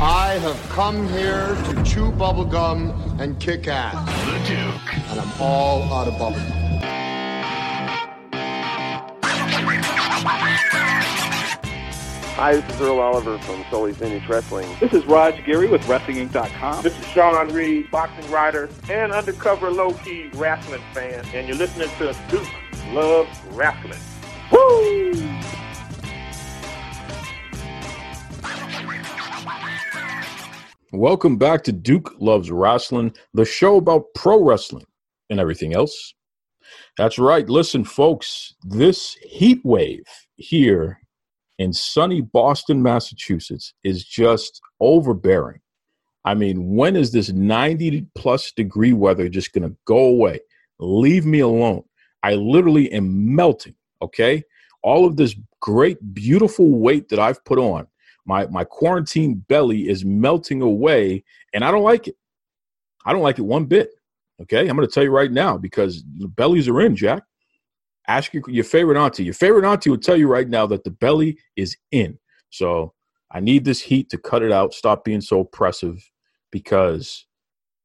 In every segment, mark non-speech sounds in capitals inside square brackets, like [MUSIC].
I have come here to chew bubblegum and kick ass. the Duke. And I'm all out of bubblegum. Hi, this is Earl Oliver from Sully Finish Wrestling. This is Raj Giri with WrestlingInc.com. This is Sean Reed, boxing writer and undercover low key wrestling fan, and you're listening to Duke Loves Wrestling. Woo! Welcome back to Duke Loves Wrestling, the show about pro wrestling and everything else. That's right. Listen, folks, this heat wave here in sunny Boston, Massachusetts is just overbearing. I mean, when is this 90 plus degree weather just going to go away? Leave me alone. I literally am melting, okay? All of this great, beautiful weight that I've put on my my quarantine belly is melting away and i don't like it. I don't like it one bit okay? I'm going to tell you right now because the bellies are in jack. Ask your, your favorite auntie. Your favorite auntie will tell you right now that the belly is in. So i need this heat to cut it out. Stop being so oppressive because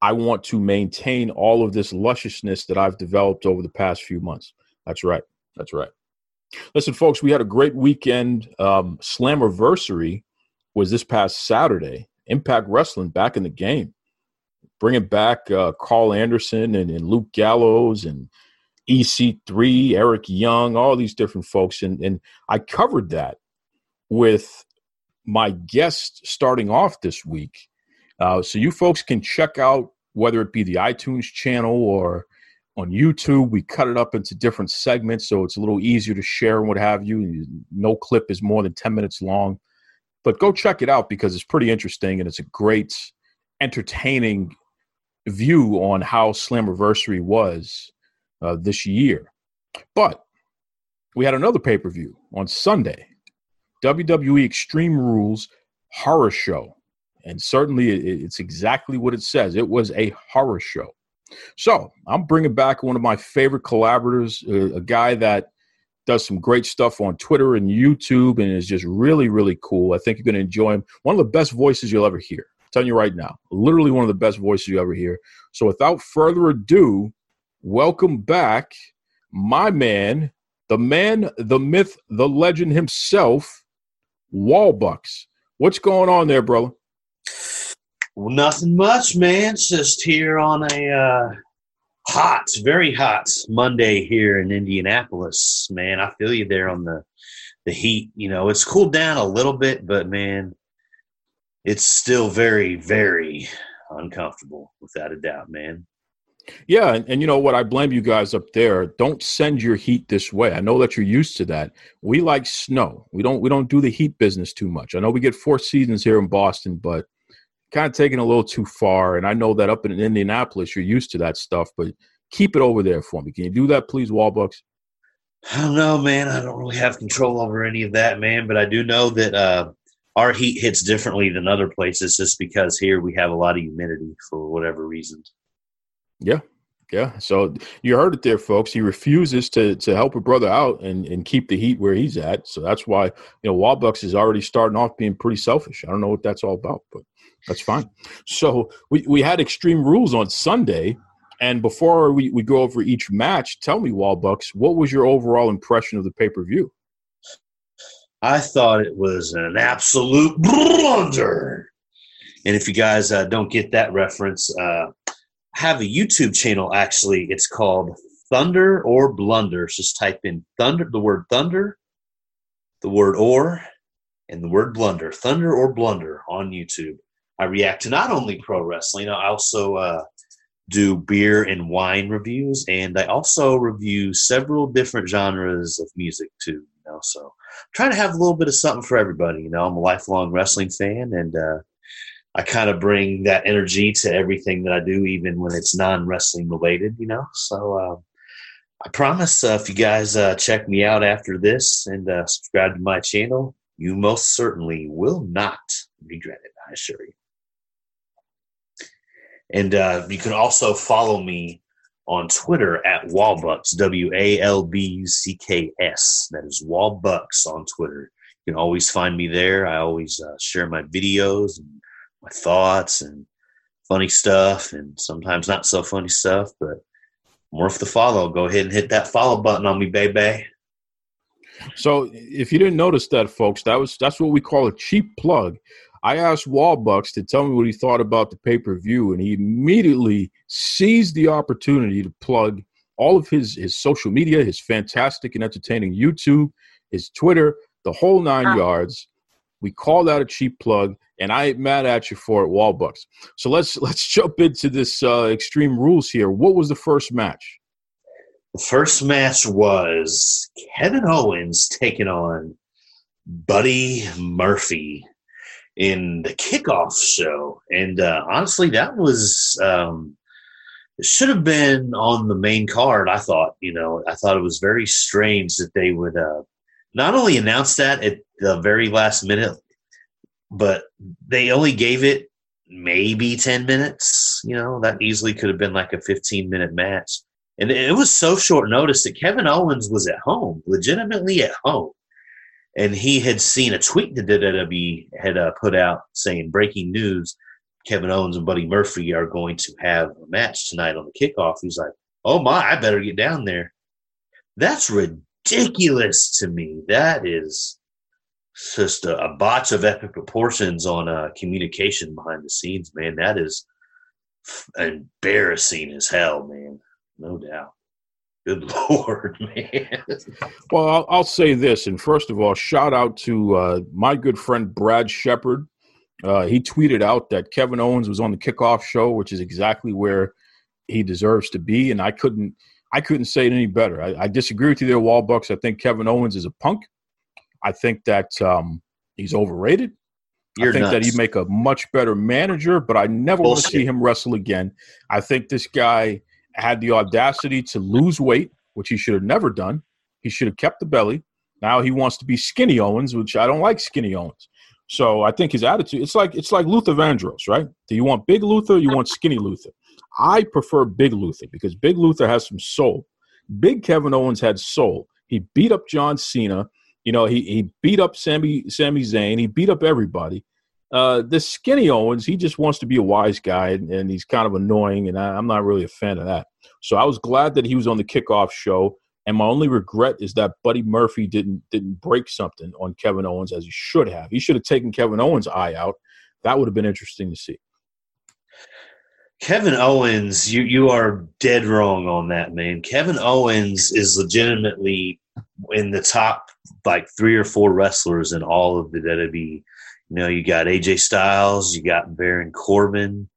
i want to maintain all of this lusciousness that i've developed over the past few months. That's right. That's right. Listen folks we had a great weekend. Um, slammiversary was this past Saturday. Impact Wrestling back in the game, bringing back uh, Karl Anderson and, and Luke Gallows and EC3, Eric Young, all these different folks, and and I covered that with my guest starting off this week. Uh, so you folks can check out whether it be the iTunes channel or on YouTube. We cut it up into different segments, so it's a little easier to share and what have you. No clip is more than ten minutes long but go check it out because it's pretty interesting and it's a great entertaining view on how slammiversary was uh, this year. But we had another pay-per-view on sunday wwe extreme rules horror show. And certainly it's exactly what it says. It was a horror show. So i'm bringing back one of my favorite collaborators uh, a guy that does some great stuff on Twitter and YouTube and is just really, really cool. I think you're going to enjoy him. One of the best voices you'll ever hear. I'm telling you right now, literally one of the best voices you ever hear. So without further ado, welcome back my man, the man, the myth, the legend himself, Walbucks. What's going on there, brother? Well, nothing much, man. Just here on a uh, hot, very hot Monday here in Indianapolis. Man, I feel you there on the the heat. You know, it's cooled down a little bit, but man, it's still very, very uncomfortable, without a doubt, man. Yeah, and, and you know what? I blame you guys up there. Don't send your heat this way. I know that you're used to that. We like snow. We don't we don't do the heat business too much. I know we get four seasons here in Boston, but kind of taking a little too far. And I know that up in Indianapolis, you're used to that stuff, but keep it over there for me. Can you do that, please, Walbucks? I don't know, man. I don't really have control over any of that, man. But I do know that uh, our heat hits differently than other places, just because here we have a lot of humidity for whatever reason. Yeah, yeah. So you heard it there, folks. He refuses to to help a brother out and and keep the heat where he's at. So that's why you know Walbucks is already starting off being pretty selfish. I don't know what that's all about, but that's fine. So we we had Extreme Rules on Sunday. And before we, we go over each match, tell me, Walbucks, what was your overall impression of the pay per view? I thought it was an absolute blunder. And if you guys uh, don't get that reference, uh, have a YouTube channel actually. It's called Thunder or Blunder. Just type in Thunder, the word Thunder, the word or, and the word blunder. Thunder or Blunder on YouTube. I react to not only pro wrestling, I also uh, do beer and wine reviews, and I also review several different genres of music too. You know, so trying to have a little bit of something for everybody. You know, I'm a lifelong wrestling fan, and uh, I kind of bring that energy to everything that I do, even when it's non wrestling related, you know. So uh, I promise uh, if you guys uh, check me out after this and uh, subscribe to my channel, you most certainly will not regret it, I assure you. And uh, you can also follow me on Twitter at Walbucks, W A L B U C K S. That is Walbucks on Twitter. You can always find me there. I always uh, share my videos and my thoughts and funny stuff and sometimes not so funny stuff, but worth the follow. Go ahead and hit that follow button on me, baby. So if you didn't notice that, folks, that was that's what we call a cheap plug. I asked Walbucks to tell me what he thought about the pay per view, and he immediately seized the opportunity to plug all of his his social media, his fantastic and entertaining YouTube, his Twitter, the whole nine ah. yards. We call that a cheap plug, and I ain't mad at you for it, Walbucks. So let's [LAUGHS] let's jump into this uh, Extreme Rules here. What was the first match? The first match was Kevin Owens taking on Buddy Murphy in the kickoff show, and uh, honestly, that was um, it should have been on the main card. I thought, you know, I thought it was very strange that they would uh, not only announce that at the very last minute, but they only gave it maybe 10 minutes. You know, that easily could have been like a 15 minute match. And it was so short notice that Kevin Owens was at home, legitimately at home and he had seen a tweet that WWE had uh, put out saying breaking news: Kevin Owens and Buddy Murphy are going to have a match tonight on the kickoff. He's like, "Oh my, I better get down there." That's ridiculous to me. That is just a, a botch of epic proportions on uh, communication behind the scenes, man. That is embarrassing as hell, man. No doubt. Good [LAUGHS] lord, man. well, I'll, I'll, say this, and first of all, shout out to uh, my good friend Brad Shepard. Uh, he tweeted out that Kevin Owens was on the kickoff show, which is exactly where he deserves to be, and I couldn't, I couldn't say it any better. I, I disagree with you there, Walbucks. I think Kevin Owens is a punk. I think that um, he's overrated. You're I think nuts. that he'd make a much better manager, but I never Bullshit. want to see him wrestle again. I think this guy had the audacity to lose weight, which he should have never done. He should have kept the belly. Now he wants to be skinny Owens, which I don't like skinny Owens. So I think his attitude it's like it's like Luther Vandross, right? Do you want big Luther? you want skinny Luther? I prefer big Luther because big Luther has some soul. Big Kevin Owens had soul. He beat up John Cena. You know, he he beat up Sammy Sami Zayn. He beat up everybody. Uh, the skinny Owens, he just wants to be a wise guy, and, and he's kind of annoying, and I, am not really a fan of that. So I was glad that he was on the kickoff show, and my only regret is that Buddy Murphy didn't didn't break something on Kevin Owens as he should have. He should have taken Kevin Owens' eye out. That would have been interesting to see. Kevin Owens, you you are dead wrong on that, man. Kevin Owens is legitimately in the top like three or four wrestlers in all of the WWE you know, you got AJ Styles, you got Baron Corbin,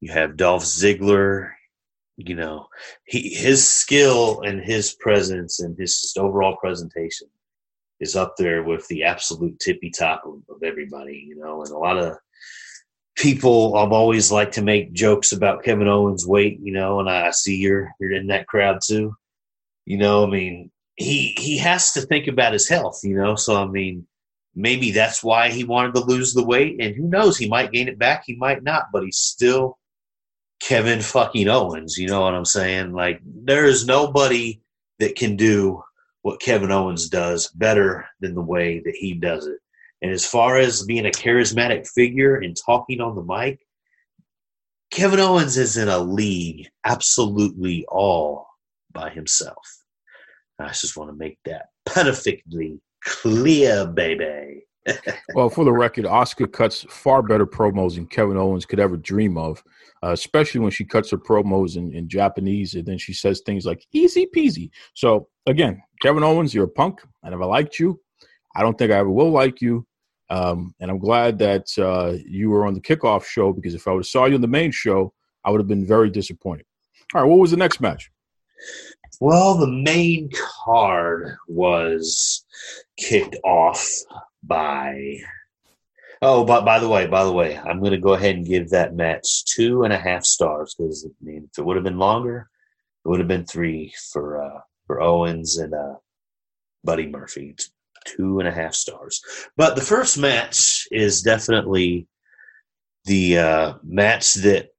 you have Dolph Ziggler. You know, he his skill and his presence and his just overall presentation is up there with the absolute tippy top of, of everybody. You know, and a lot of people I've always liked to make jokes about Kevin Owens' weight, you know, and I see you're you're in that crowd too. You know, I mean, he he has to think about his health, you know. So I mean, maybe that's why he wanted to lose the weight. And who knows, he might gain it back, he might not, but he's still Kevin fucking Owens. You know what I'm saying? Like, there is nobody that can do what Kevin Owens does better than the way that he does it. And as far as being a charismatic figure and talking on the mic, Kevin Owens is in a league absolutely all by himself. I just want to make that perfectly clear, baby. [LAUGHS] well, for the record, Asuka cuts far better promos than Kevin Owens could ever dream of, uh, especially when she cuts her promos in, in Japanese and then she says things like easy peasy. So, again, Kevin Owens, you're a punk. I never liked you. I don't think I ever will like you. Um, and I'm glad that uh, you were on the kickoff show because if I would have saw you on the main show, I would have been very disappointed. All right, what was the next match? Well, the main card was kicked off by Oh, but by the way, by the way, I'm going to go ahead and give that match two and a half stars because I mean, if it would have been longer, it would have been three for uh, for Owens and uh, Buddy Murphy. Two and a half stars. But the first match is definitely the uh, match that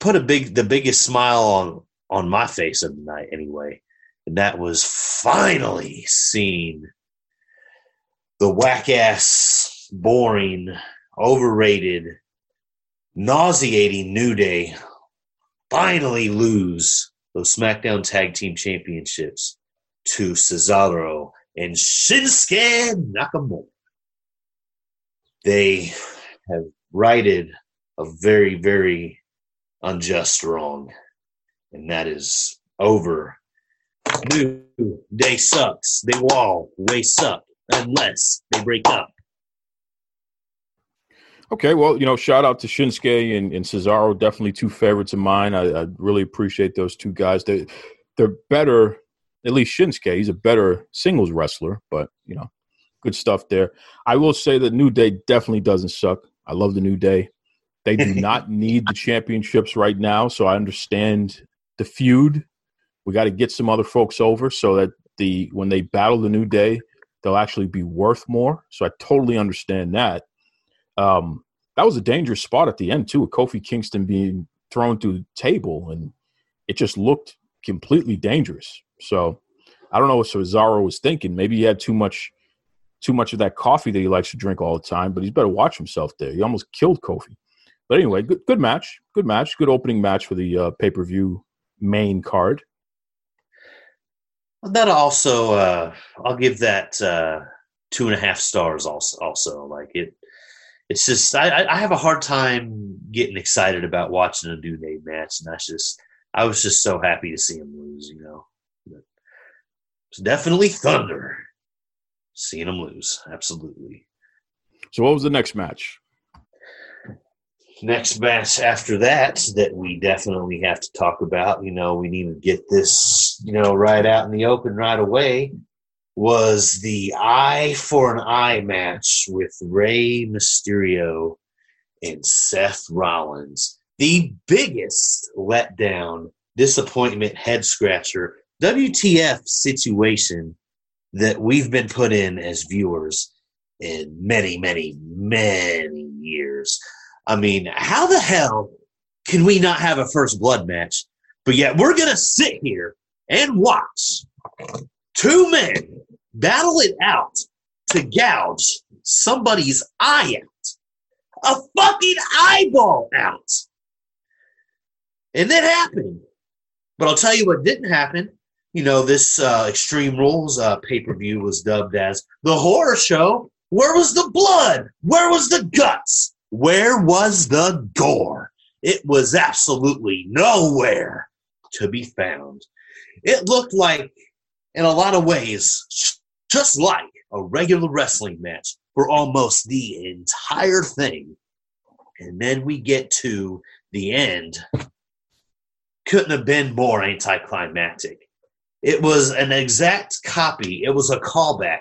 put a big the biggest smile on on my face of the night anyway. And that was finally seeing the whack ass boring overrated nauseating new day finally lose those smackdown tag team championships to cesaro and shinsuke nakamura. They have righted a very very unjust wrong, and that is over. New day sucks. They all way suck unless they break up. Okay, well, you know, shout out to Shinsuke and, and Cesaro, definitely two favorites of mine. I, I really appreciate those two guys. They they're better, at least Shinsuke. He's a better singles wrestler, but you know, good stuff there. I will say that New Day definitely doesn't suck. I love the New Day. They do [LAUGHS] not need the championships right now, so I understand the feud. We got to get some other folks over so that the when they battle the New Day, they'll actually be worth more. So I totally understand that. Um, that was a dangerous spot at the end too, with Kofi Kingston being thrown through the table, and it just looked completely dangerous. So I don't know what Cesaro was thinking. Maybe he had too much too much of that coffee that he likes to drink all the time, but he's better watch himself there. He almost killed Kofi. But anyway, good good match, good match, good opening match for the uh, pay per view main card. That also, uh, I'll give that uh, two and a half stars. Also, also like it, it's just I, I have a hard time getting excited about watching a New Day match, and that's just I was just so happy to see him lose. You know, it's definitely Thunder seeing him lose. Absolutely. So, what was the next match? Next match after that that we definitely have to talk about, you know, we need to get this, you know, right out in the open right away was the eye for an eye match with Rey Mysterio and Seth Rollins. The biggest letdown, disappointment, head scratcher, WTF situation that we've been put in as viewers in many, many, many years. I mean, how the hell can we not have a first blood match? But yet we're going to sit here and watch two men battle it out to gouge somebody's eye out. A fucking eyeball out. And that happened. But I'll tell you what didn't happen. You know, this uh, Extreme Rules uh, pay per view was dubbed as the horror show. Where was the blood? Where was the guts? Where was the gore? It was absolutely nowhere to be found. It looked like, in a lot of ways, just like a regular wrestling match for almost the entire thing. And then we get to the end. Couldn't have been more anticlimactic. It was an exact copy, it was a callback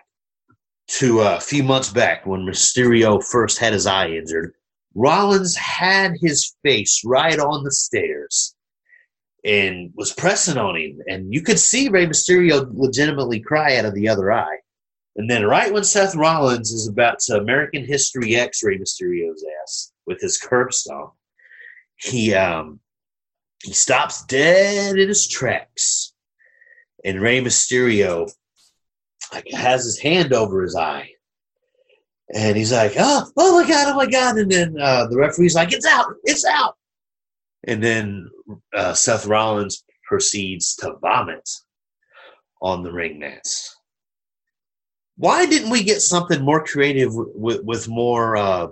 to a few months back when Mysterio first had his eye injured Rollins had his face right on the stairs and was pressing on him. And you could see Rey Mysterio legitimately cry out of the other eye. And then, right when Seth Rollins is about to American History X Rey Mysterio's ass with his curb stomp, he um, he stops dead in his tracks, and Rey Mysterio like, has his hand over his eye, and he's like, oh, oh my God, oh my God. And then uh, the referee's like, it's out, it's out. And then uh, Seth Rollins proceeds to vomit on the ring mats. Why didn't we get something more creative with, with more uh,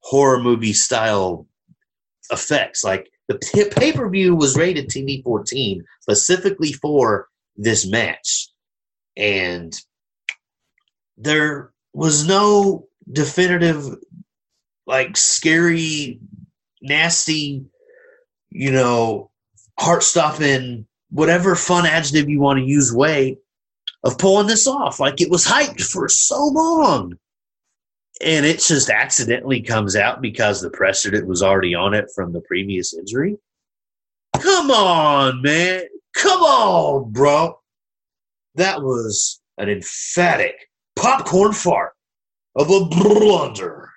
horror movie style effects? Like the pay per view was rated TV 14 specifically for this match. And there was no definitive, like scary, nasty, you know, heart stopping, whatever fun adjective you want to use way of pulling this off. Like it was hyped for so long. and it just accidentally comes out because the precedent was already on it from the previous injury. Come on, man. Come on, bro. That was an emphatic popcorn fart of a blunder.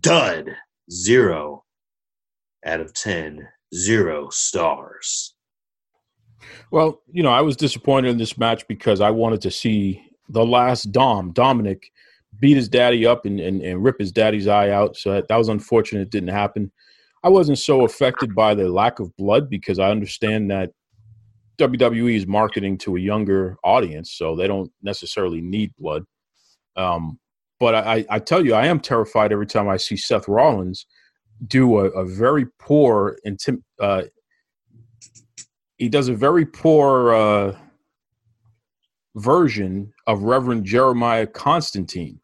Dud. Zero out of ten, zero stars. Well, you know, I was disappointed in this match because I wanted to see the last Dom, Dominic, beat his daddy up and, and, and rip his daddy's eye out. So that, that was unfortunate. It didn't happen. I wasn't so affected by the lack of blood because I understand that WWE is marketing to a younger audience, so they don't necessarily need blood. Um, but I, I tell you, I am terrified every time I see Seth Rollins do a, a very poor intim- uh, he does a very poor uh, version of Reverend Jeremiah Constantine.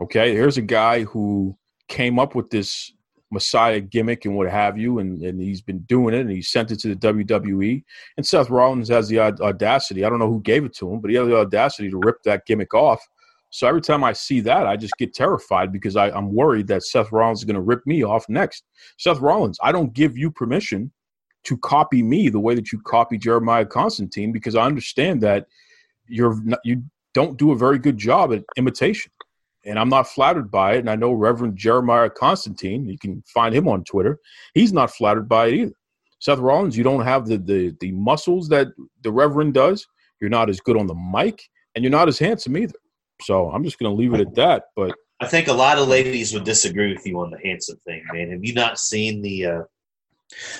Okay, here's a guy who came up with this Messiah gimmick and what have you, and, and he's been doing it, and he sent it to the WWE. And Seth Rollins has the audacity. I don't know who gave it to him, but he has the audacity to rip that gimmick off. So every time I see that, I just get terrified because I, I'm worried that Seth Rollins is going to rip me off next. Seth Rollins, I don't give you permission to copy me the way that you copy Jeremiah Constantine because I understand that you're not, you don't do a very good job at imitation and I'm not flattered by it. And I know Reverend Jeremiah Constantine, you can find him on Twitter. He's not flattered by it either. Seth Rollins, you don't have the the the muscles that the Reverend does. You're not as good on the mic, and you're not as handsome either. So I'm just going to leave it at that. But I think a lot of ladies would disagree with you on the handsome thing, man. Have you not seen the uh,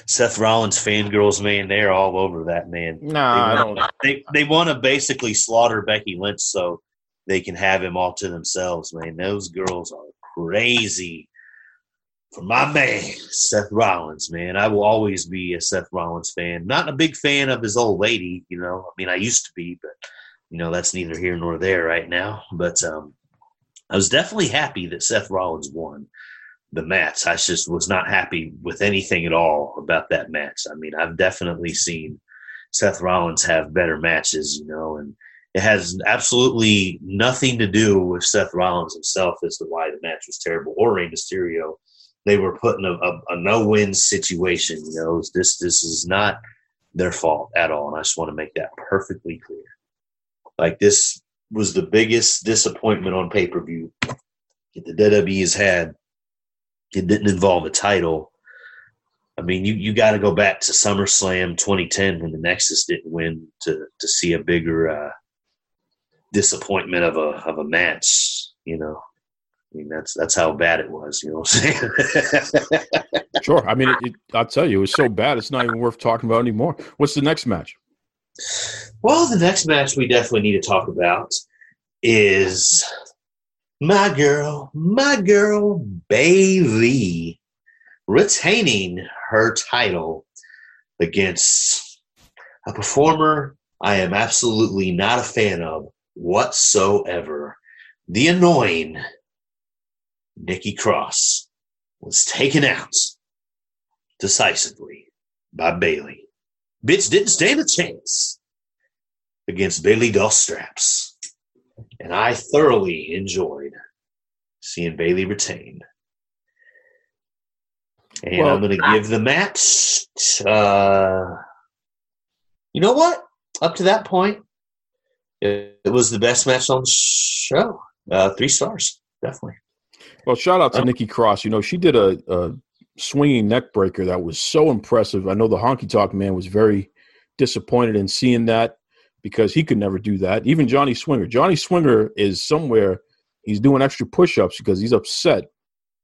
Seth Rollins fangirls, man? They're all over that man. Nah, they want, I don't. They they want to basically slaughter Becky Lynch so they can have him all to themselves, man. Those girls are crazy. For my man, Seth Rollins, man, I will always be a Seth Rollins fan. Not a big fan of his old lady, you know. I mean, I used to be, but you know that's neither here nor there right now. But um, I was definitely happy that Seth Rollins won the match. I just was not happy with anything at all about that match. I mean, I've definitely seen Seth Rollins have better matches, you know, and it has absolutely nothing to do with Seth Rollins himself as to why the match was terrible or Rey Mysterio. They were put in a, a, a no-win situation. You know, this this is not their fault at all, and I just want to make that perfectly clear. Like this was the biggest disappointment on pay-per-view that the WWE has had. It didn't involve a title. I mean, you, you got to go back to SummerSlam 2010 when the Nexus didn't win to to see a bigger uh, disappointment of a of a match. You know, I mean that's that's how bad it was. You know what I'm saying? [LAUGHS] sure. I mean, it, it, I'll tell you, it was so bad it's not even worth talking about anymore. What's the next match? Well, the next match we definitely need to talk about is my girl, my girl Bayley retaining her title against a performer I am absolutely not a fan of whatsoever. The annoying Nikki Cross was taken out decisively by Bayley. Bitch didn't stand a chance against Bayley Dos Straps. And I thoroughly enjoyed seeing Bayley retain. And well, I'm going to give the match, uh, you know what? Up to that point, it, it was the best match on the show. Uh, three stars, definitely. Well, shout out to um, Nikki Cross. You know, she did a, a swinging neck breaker that was so impressive. I know the Honky Tonk Man was very disappointed in seeing that because he could never do that. Even Johnny Swinger. Johnny Swinger is somewhere he's doing extra push-ups because he's upset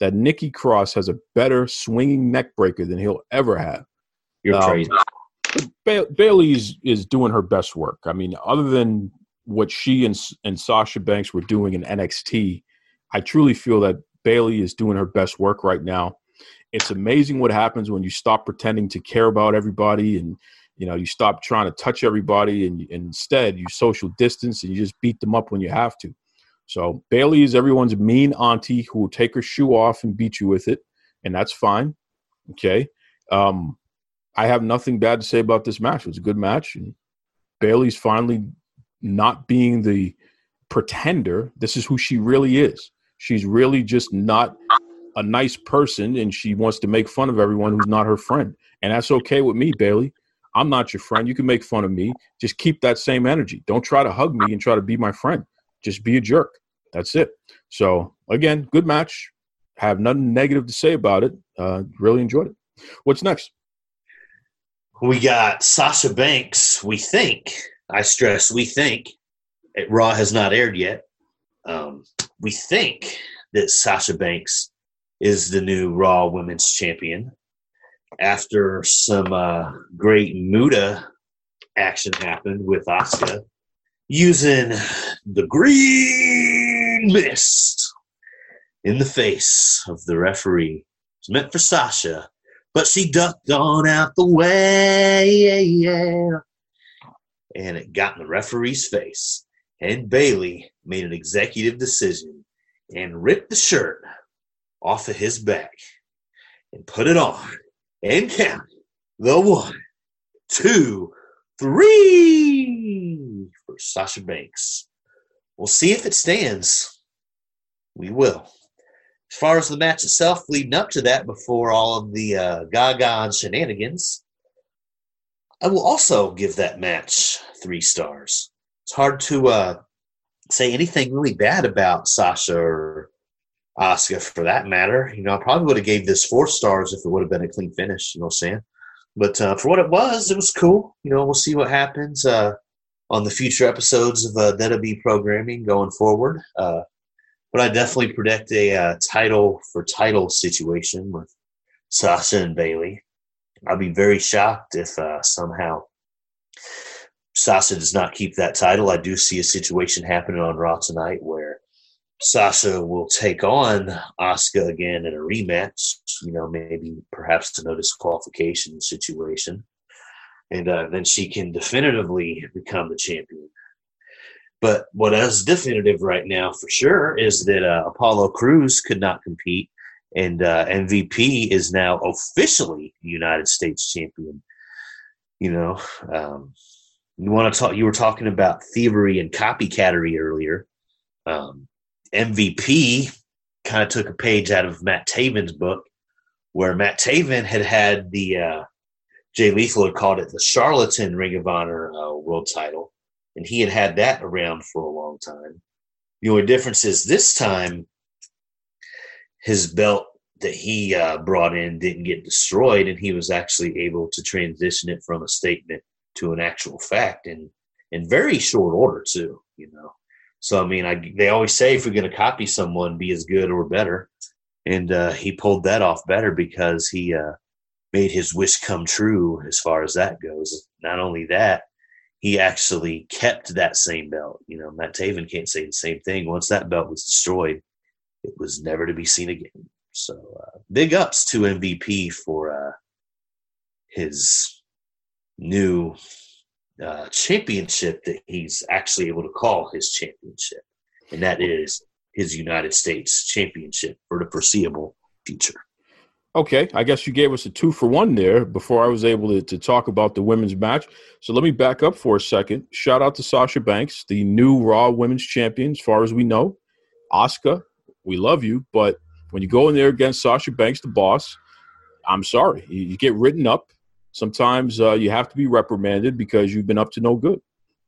that Nikki Cross has a better swinging neck breaker than he'll ever have. You're um, crazy. Ba- Bayley is, is doing her best work. I mean, other than what she and, and Sasha Banks were doing in NXT, I truly feel that Bayley is doing her best work right now. It's amazing what happens when you stop pretending to care about everybody and you know you stop trying to touch everybody and, and instead you social distance and you just beat them up when you have to. So Bayley is everyone's mean auntie who will take her shoe off and beat you with it, and that's fine. Okay. Um, I have nothing bad to say about this match. It was a good match, and Bayley's finally not being the pretender. This is who she really is. She's really just not a nice person and she wants to make fun of everyone who's not her friend. And that's okay with me, Bayley. I'm not your friend. You can make fun of me. Just keep that same energy. Don't try to hug me and try to be my friend. Just be a jerk. That's it. So, again, good match. Have nothing negative to say about it. Uh, really enjoyed it. What's next? We got Sasha Banks, we think. I stress, we think. It, Raw has not aired yet. Um, we think that Sasha Banks is the new Raw Women's Champion after some uh, great Muta action happened with Asuka using the green mist in the face of the referee. It's meant for Sasha, but she ducked on out the way. And it got in the referee's face. And Bayley made an executive decision and ripped the shirt off of his back and put it on and count the one, two, three for Sasha Banks. We'll see if it stands. We will. As far as the match itself, leading up to that, before all of the uh, Gaga and shenanigans, I will also give that match three stars. It's hard to uh, say anything really bad about Sasha or Asuka for that matter. You know, I probably would have gave this four stars if it would have been a clean finish. You know what I'm saying? But uh, for what it was, it was cool. You know, we'll see what happens uh, on the future episodes of uh, that'll be programming going forward. Uh, but I definitely predict a uh, title for title situation with Sasha and Bayley. I'd be very shocked if uh, somehow Sasha does not keep that title. I do see a situation happening on Raw tonight where Sasha will take on Asuka again in a rematch. You know, maybe perhaps a no disqualification situation, and uh, then she can definitively become the champion. But what is definitive right now for sure is that uh, Apollo Crews could not compete, and uh, MVP is now officially United States champion. You know, um, you want to talk? You were talking about thievery and copycattery earlier. Um, MVP kind of took a page out of Matt Taven's book, where Matt Taven had had the uh, Jay Lethal had called it the charlatan Ring of Honor uh, world title, and he had had that around for a long time. The only difference is this time his belt that he uh, brought in didn't get destroyed, and he was actually able to transition it from a statement to an actual fact in in very short order too. You know, so I mean, I, they always say if you're going to copy someone, be as good or better. And uh, he pulled that off better because he uh, made his wish come true as far as that goes. Not only that, he actually kept that same belt. You know, Matt Taven can't say the same thing. Once that belt was destroyed, it was never to be seen again. So uh, big ups to MVP for uh, his new uh, championship that he's actually able to call his championship, and that is his United States championship for the foreseeable future. Okay, I guess you gave us a two for one there before I was able to, to talk about the women's match. So let me back up for a second. Shout out to Sasha Banks, the new Raw Women's Champion, as far as we know. Asuka, we love you, but when you go in there against Sasha Banks, the boss, I'm sorry, you, you get written up sometimes uh, you have to be reprimanded because you've been up to no good.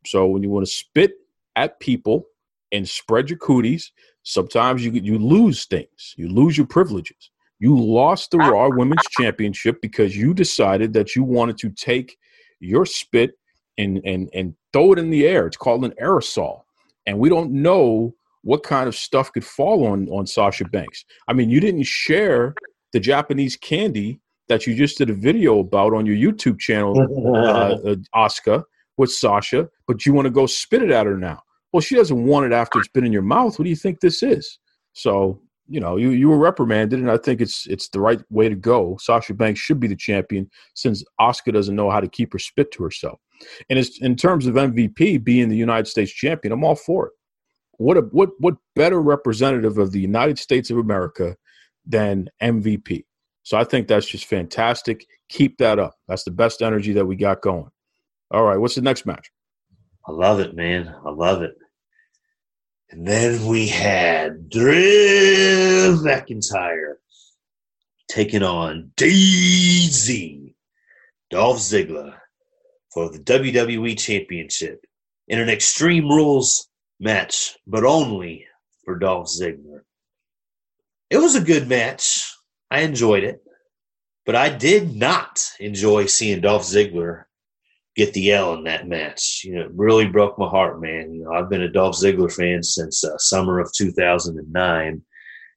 So when you want to spit at people and spread your cooties, sometimes you you lose things. You lose your privileges. You lost the Raw Women's Championship because you decided that you wanted to take your spit and and and throw it in the air. It's called an aerosol, and we don't know what kind of stuff could fall on on Sasha Banks. I mean, you didn't share the Japanese candy that you just did a video about on your YouTube channel, uh, [LAUGHS] uh, with Sasha, but you want to go spit it at her now. Well, she doesn't want it after it's been in your mouth. What do you think this is? So, you know, you, you were reprimanded, and I think it's it's the right way to go. Sasha Banks should be the champion since Asuka doesn't know how to keep her spit to herself. And it's, in terms of MVP being the United States champion, I'm all for it. What a, what what better representative of the United States of America than MVP? So I think that's just fantastic. Keep that up. That's the best energy that we got going. All right, what's the next match? I love it, man. I love it. And then we had Drew McIntyre taking on DZ, Dolph Ziggler, for the WWE Championship in an Extreme Rules match, but only for Dolph Ziggler. It was a good match. I enjoyed it, but I did not enjoy seeing Dolph Ziggler get the L in that match. You know, it really broke my heart, man. You know, I've been a Dolph Ziggler fan since uh, summer of 2009.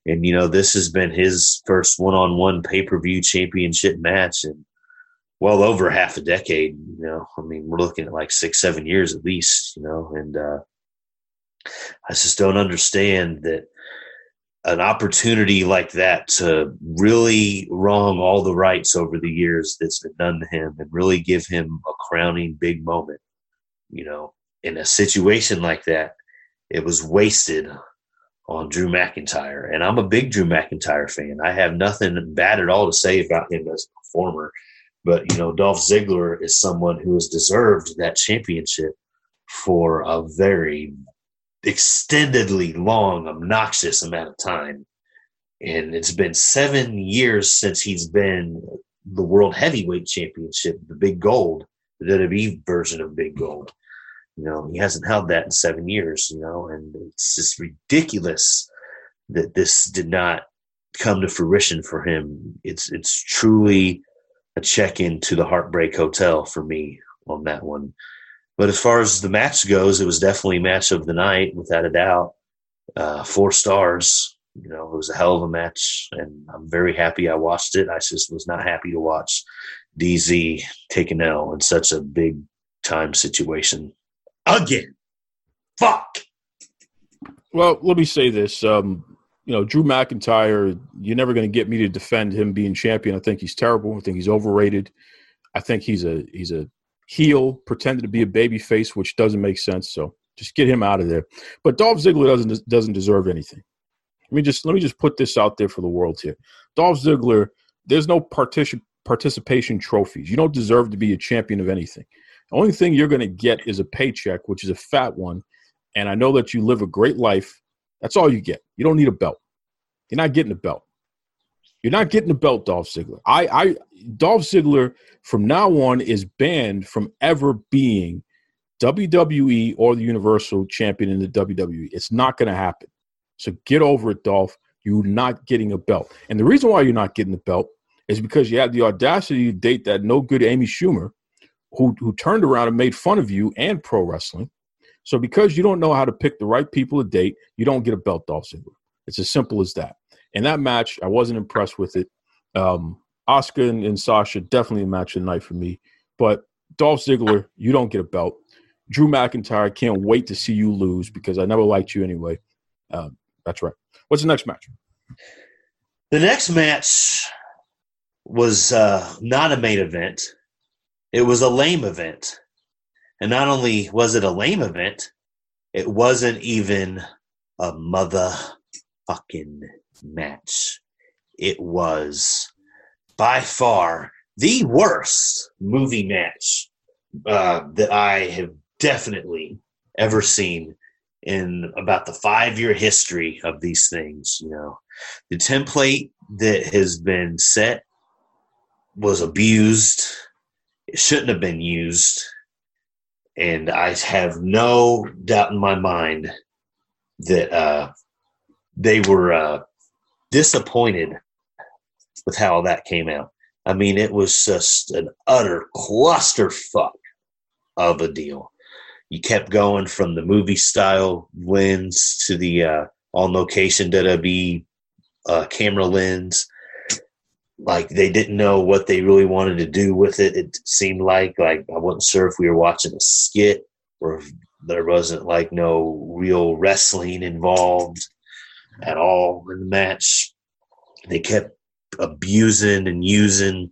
And, you know, this has been his first one on one pay per view championship match in well over half a decade. You know, I mean, we're looking at like six, seven years at least, you know, and uh, I just don't understand that an opportunity like that to really wrong all the rights over the years that's been done to him and really give him a crowning big moment. You know, in a situation like that, it was wasted on Drew McIntyre. And I'm a big Drew McIntyre fan. I have nothing bad at all to say about him as a performer. But, you know, Dolph Ziggler is someone who has deserved that championship for a very, extendedly long, obnoxious amount of time. And it's been seven years since he's been the World Heavyweight Championship, the Big Gold, the WWE version of Big Gold. You know, he hasn't held that in seven years, you know, and it's just ridiculous that this did not come to fruition for him. It's it's truly a check in to the Heartbreak Hotel for me on that one. But as far as the match goes, it was definitely match of the night, without a doubt. Uh, four stars. You know, it was a hell of a match, and I'm very happy I watched it. I just was not happy to watch DZ take an L in such a big time situation again. Fuck. Well, let me say this. Um, you know, Drew McIntyre, you're never going to get me to defend him being champion. I think he's terrible. I think he's overrated. I think he's a he's a heel pretended to be a baby face, which doesn't make sense. So just get him out of there. But Dolph Ziggler doesn't doesn't deserve anything. Let me just let me just put this out there for the world here. Dolph Ziggler, there's no partition participation trophies. You don't deserve to be a champion of anything. The only thing you're going to get is a paycheck, which is a fat one. And I know that you live a great life. That's all you get. You don't need a belt. You're not getting a belt. You're not getting a belt, Dolph Ziggler. I, I, Dolph Ziggler from now on is banned from ever being WWE or the Universal Champion in the WWE. It's not going to happen. So get over it, Dolph. You're not getting a belt. And the reason why you're not getting the belt is because you had the audacity to date that no good Amy Schumer, who who turned around and made fun of you and pro wrestling. So because you don't know how to pick the right people to date, you don't get a belt, Dolph Ziggler. It's as simple as that. And that match, I wasn't impressed with it. Um, Asuka and, and Sasha definitely a match of the night for me. But Dolph Ziggler, you don't get a belt. Drew McIntyre, can't wait to see you lose because I never liked you anyway. Uh, that's right. What's the next match? The next match was uh, not a main event. It was a lame event. And not only was it a lame event, it wasn't even a motherfucking match. It was by far the worst movie match uh, that I have definitely ever seen in about the five year history of these things. You know, the template that has been set was abused, it shouldn't have been used. And I have no doubt in my mind that uh, they were uh, disappointed with how that came out. I mean, it was just an utter clusterfuck of a deal. You kept going from the movie style lens to the uh, on location WWE uh, camera lens. Like they didn't know what they really wanted to do with it. It seemed like like I wasn't sure if we were watching a skit or there wasn't like no real wrestling involved at all in the match. They kept abusing and using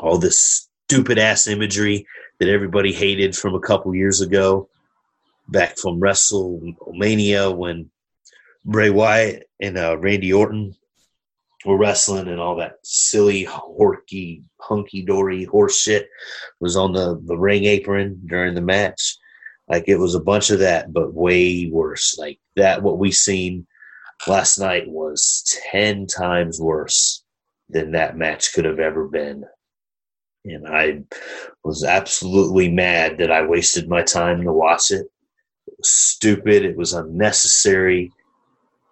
all this stupid ass imagery that everybody hated from a couple years ago, back from WrestleMania when Bray Wyatt and uh, Randy Orton were wrestling and all that silly, horky, hunky dory horse shit was on the, the ring apron during the match. Like it was a bunch of that, but way worse. Like that, what we seen last night was 10 times worse than that match could have ever been. And I was absolutely mad that I wasted my time to watch it. It was stupid. It was unnecessary.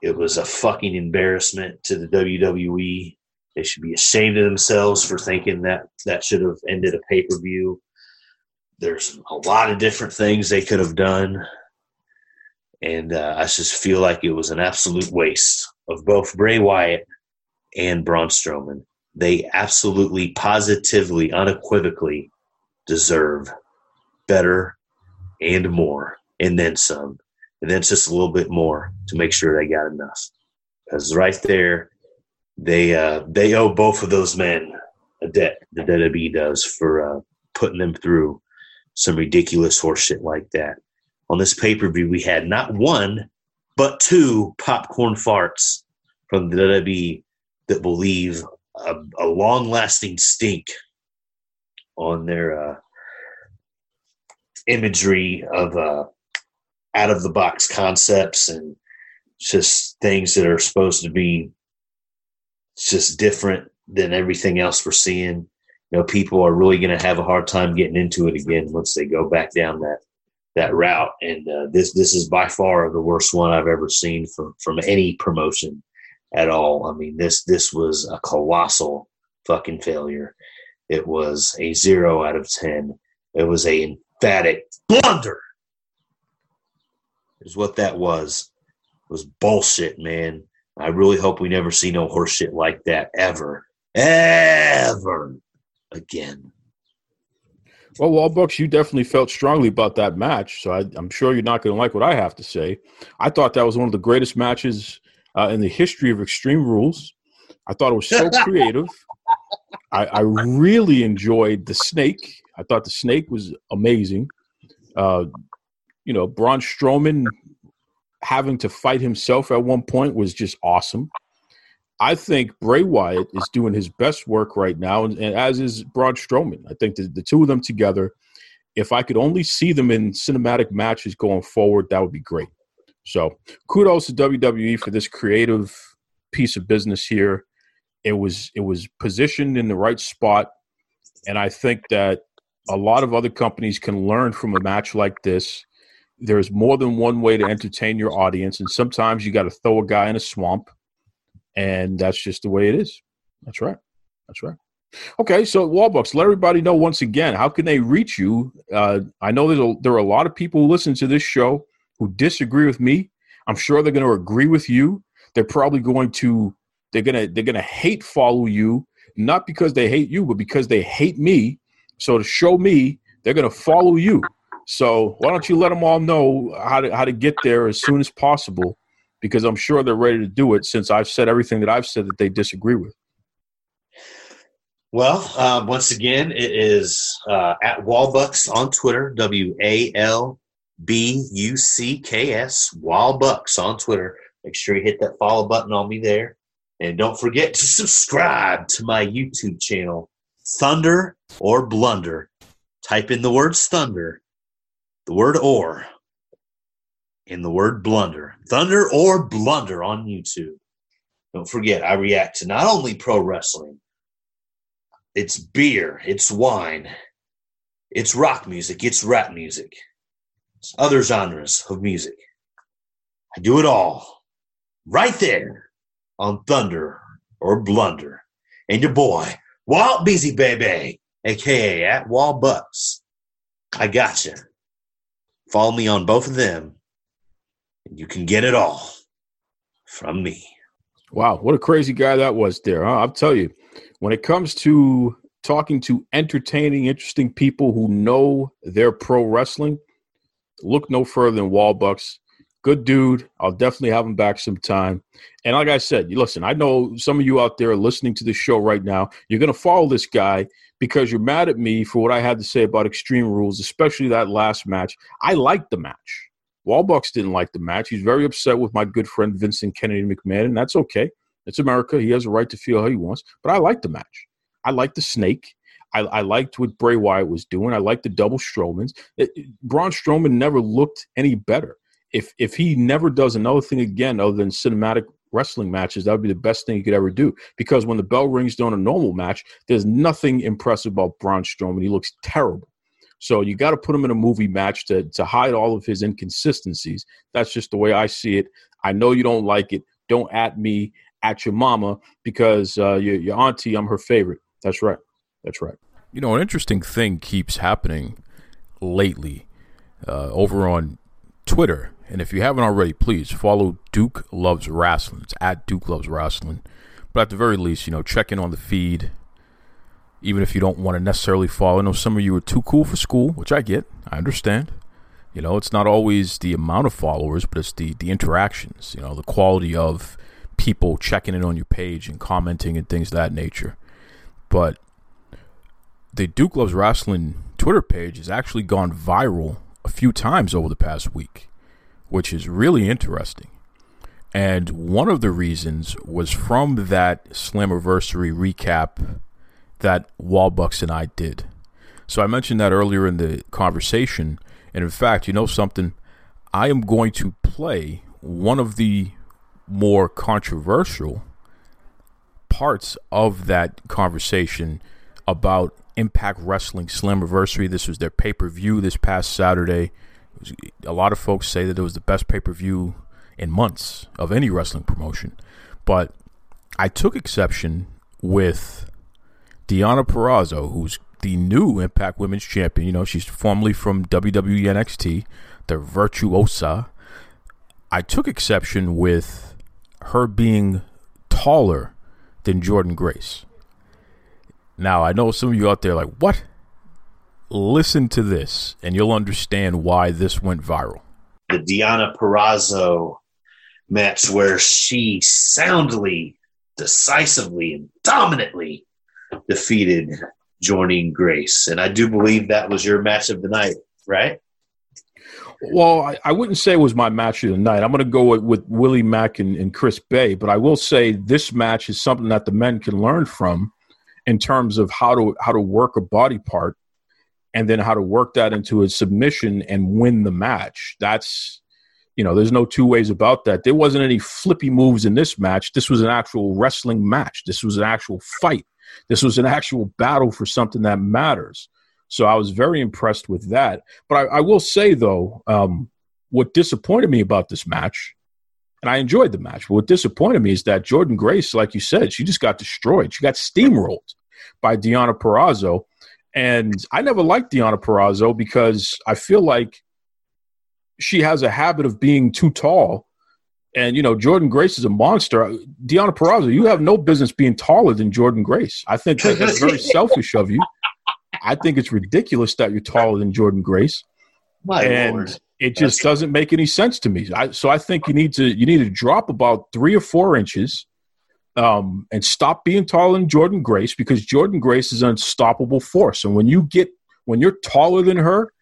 It was a fucking embarrassment to the WWE. They should be ashamed of themselves for thinking that that should have ended a pay per view. There's a lot of different things they could have done. And uh, I just feel like it was an absolute waste of both Bray Wyatt and Braun Strowman. They absolutely, positively, unequivocally deserve better and more, and then some. And then just a little bit more to make sure they got enough. Because right there, they uh, they owe both of those men a debt. The WWE does for uh, putting them through some ridiculous horseshit like that. On this pay per view, we had not one, but two popcorn farts from the WWE that will leave a, a long lasting stink on their uh, imagery of uh, out of the box concepts and just things that are supposed to be just different than everything else we're seeing. You know, people are really going to have a hard time getting into it again once they go back down that that route. And uh, this this is by far the worst one I've ever seen from from any promotion at all. I mean, this this was a colossal fucking failure. It was a zero out of ten. It was a emphatic blunder. Is what that was. It was bullshit, man. I really hope we never see no horseshit like that ever, ever again. Well, Walbucks, you definitely felt strongly about that match, so I, am sure you're not going to like what I have to say. I thought that was one of the greatest matches uh, in the history of Extreme Rules. I thought it was so [LAUGHS] creative. I, I, really enjoyed the snake. I thought the snake was amazing. Uh, you know, Braun Strowman having to fight himself at one point was just awesome. I think Bray Wyatt is doing his best work right now, and, and as is Braun Strowman. I think the, the two of them together, if I could only see them in cinematic matches going forward, that would be great. So kudos to WWE for this creative piece of business here. It was it was positioned in the right spot, and I think that a lot of other companies can learn from a match like this. There's more than one way to entertain your audience, and sometimes you got to throw a guy in a swamp, and that's just the way it is. That's right. That's right. Okay, so Walbucks, let everybody know once again how can they reach you. Uh, I know there's a, there are a lot of people who listen to this show who disagree with me. I'm sure they're going to agree with you. They're probably going to they're to they're to hate follow you not because they hate you, but because they hate me. So to show me, they're going to follow you. So why don't you let them all know how to how to get there as soon as possible? Because I'm sure they're ready to do it. Since I've said everything that I've said that they disagree with. Well, uh, once again, it is uh, at Walbucks on Twitter, W A L B U C K S, Walbucks on Twitter. Make sure you hit that follow button on me there. And don't forget to [LAUGHS] subscribe to my YouTube channel, Thunder or Blunder. Type in the words thunder, the word or, in the word blunder. Thunder or blunder on YouTube. Don't forget, I react to not only pro wrestling, it's beer, it's wine, it's rock music, it's rap music it's other genres of music. I do it all right there on Thunder or Blunder. And your boy, Walt Busy Baby, aka at Walbucks. I got you. Follow me on both of them, and you can get it all from me. Wow, what a crazy guy that was there. Huh? I'll tell you, when it comes to talking to entertaining, interesting people who know their pro wrestling, look no further than Walbucks. Good dude. I'll definitely have him back sometime. And like I said, listen, I know some of you out there listening to this show right now. You're going to follow this guy because you're mad at me for what I had to say about Extreme Rules, especially that last match. I liked the match. Walbucks didn't like the match. He's very upset with my good friend Vincent Kennedy McMahon, and that's okay. It's America. He has a right to feel how he wants. But I like the match. I like the snake. I, I liked what Bray Wyatt was doing. I liked the double Strowmans. It, Braun Strowman never looked any better. If if he never does another thing again other than cinematic wrestling matches, that would be the best thing he could ever do. Because when the bell rings during a normal match, there's nothing impressive about Braun Strowman. He looks terrible. So you got to put him in a movie match to to hide all of his inconsistencies. That's just the way I see it. I know you don't like it. Don't at me, at your mama, because uh, your, your auntie, I'm her favorite. That's right. That's right. You know, an interesting thing keeps happening lately uh, over on Twitter. And if you haven't already, please follow Duke Loves Wrestling. It's at Duke Loves Wrestling. But at the very least, you know, check in on the feed. Even if you don't want to necessarily follow. I know some of you are too cool for school, which I get. I understand. You know, it's not always the amount of followers, but it's the the interactions. You know, the quality of people checking in on your page and commenting and things of that nature. But the Duke Loves Wrestling Twitter page has actually gone viral a few times over the past week, which is really interesting. And one of the reasons was from that Slammiversary recap that Walbucks and I did. So I mentioned that earlier in the conversation. And in fact, you know something? I am going to play one of the more controversial parts of that conversation about Impact Wrestling Slammiversary. This was their pay per view this past Saturday. A lot of folks say that it was the best pay per view in months of any wrestling promotion. But I took exception with Deonna Purrazzo, who's the new Impact Women's Champion. You know, she's formerly from WWE NXT, the Virtuosa. I took exception with her being taller than Jordynne Grace. Now, I know some of you out there like, what? Listen to this, and you'll understand why this went viral. The Deonna Purrazzo match where she soundly, decisively, and dominantly defeated Jordynne Grace. And I do believe that was your match of the night, right? Well, I, I, wouldn't say it was my match of the night. I'm going to go with, with Willie Mack and, and, Chris Bey, but I will say this match is something that the men can learn from in terms of how to how to work a body part and then how to work that into a submission and win the match. That's you know, there's no two ways about that. There wasn't any flippy moves in this match. This was an actual wrestling match. This was an actual fight. This was an actual battle for something that matters. So I was very impressed with that. But I, I will say though, um, what disappointed me about this match and I enjoyed the match. But what disappointed me is that Jordynne Grace, like you said, she just got destroyed. She got steamrolled by Deonna Purrazzo. And I never liked Deonna Purrazzo because I feel like she has a habit of being too tall. And, you know, Jordynne Grace is a monster. Deonna Purrazzo, you have no business being taller than Jordynne Grace. I think that that's very [LAUGHS] selfish of you. I think it's ridiculous that you're taller than Jordynne Grace. My and Lord. it just That's... doesn't make any sense to me. I, so I think you need to you need to drop about three or four inches, um, and stop being taller than Jordynne Grace because Jordynne Grace is an unstoppable force. And when you get when you're taller than her,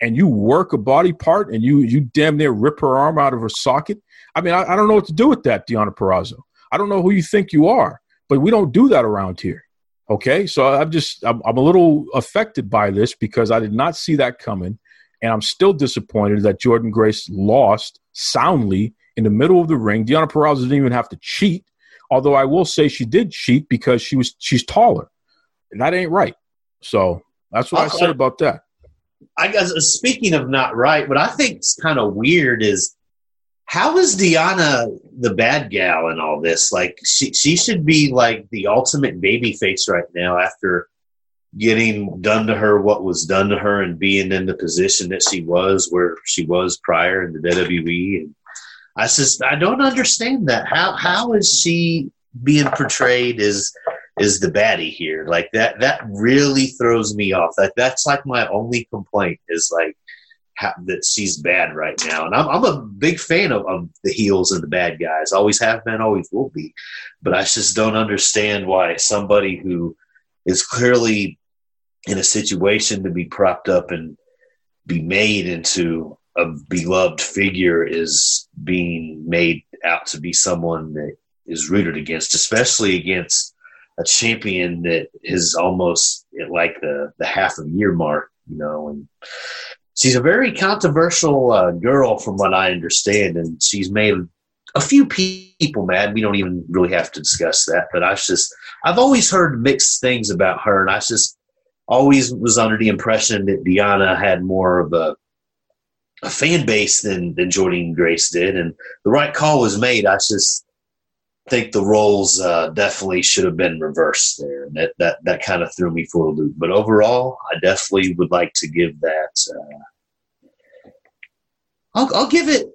and you work a body part, and you you damn near rip her arm out of her socket. I mean, I, I don't know what to do with that, Deonna Purrazzo. I don't know who you think you are, but we don't do that around here. Okay, so I'm just I'm, I'm a little affected by this because I did not see that coming and I'm still disappointed that Jordynne Grace lost soundly in the middle of the ring. Deonna Purrazzo didn't even have to cheat, although I will say she did cheat because she was she's taller. And that ain't right. So that's what I said about that. I guess uh, speaking of not right, what I think is kind of weird is how is Deonna the bad gal in all this? Like she she should be like the ultimate baby face right now after getting done to her what was done to her and being in the position that she was where she was prior in the WWE. And I just I don't understand that. How how is she being portrayed as is the baddie here? Like that that really throws me off. That that's like my only complaint is like that she's bad right now. And I'm, I'm a big fan of, of the heels and the bad guys. Always have been, always will be. But I just don't understand why somebody who is clearly in a situation to be propped up and be made into a beloved figure is being made out to be someone that is rooted against, especially against a champion that is almost like the the half a year mark, you know, and she's a very controversial uh, girl from what I understand, and she's made a few people mad. We don't even really have to discuss that, but I just I've always heard mixed things about her, and I just always was under the impression that Deonna had more of a a fan base than than Jordynne Grace did, and the right call was made. I just think the roles uh, definitely should have been reversed there. And that, that, that kind of threw me for a loop. But overall, I definitely would like to give that. Uh, I'll, I'll give it.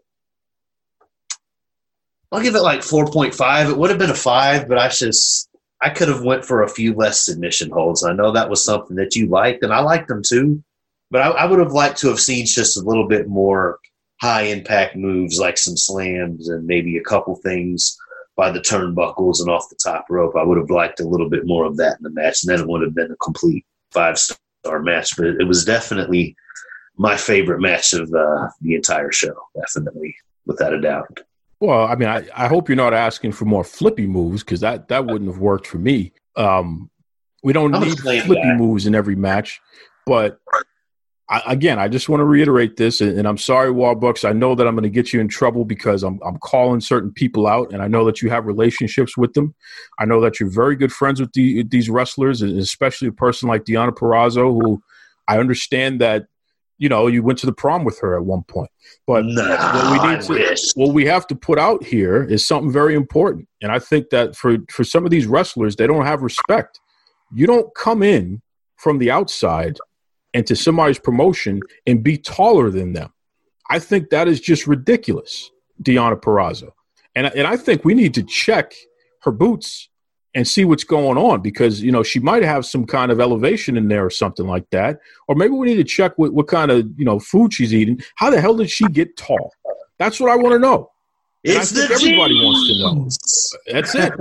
I'll give it like 4.5. It would have been a five, but I just I could have went for a few less submission holds. I know that was something that you liked, and I liked them too. But I, I would have liked to have seen just a little bit more high impact moves, like some slams and maybe a couple things by the turnbuckles and off the top rope. I would have liked a little bit more of that in the match, and then it would have been a complete five star match. But it was definitely my favorite match of uh, the entire show, definitely, without a doubt. Well, I mean, I, I hope you're not asking for more flippy moves because that, that wouldn't have worked for me. Um, we don't need flippy guy. moves in every match, but I, again, I just want to reiterate this, and, and I'm sorry, Walbucks. I know that I'm going to get you in trouble because I'm, I'm calling certain people out, and I know that you have relationships with them. I know that you're very good friends with the, these wrestlers, especially a person like Deonna Purrazzo, who I understand that you know you went to the prom with her at one point. But no, what we need to, what we have to put out here is something very important, and I think that for for some of these wrestlers, they don't have respect. You don't come in from the outside into somebody's promotion and be taller than them. I think that is just ridiculous, Deonna Purrazzo. And, and I think we need to check her boots and see what's going on because, you know, she might have some kind of elevation in there or something like that. Or maybe we need to check what, what kind of, you know, food she's eating. How the hell did she get tall? That's what I want to know. And it's the everybody genes. wants to know. That's it.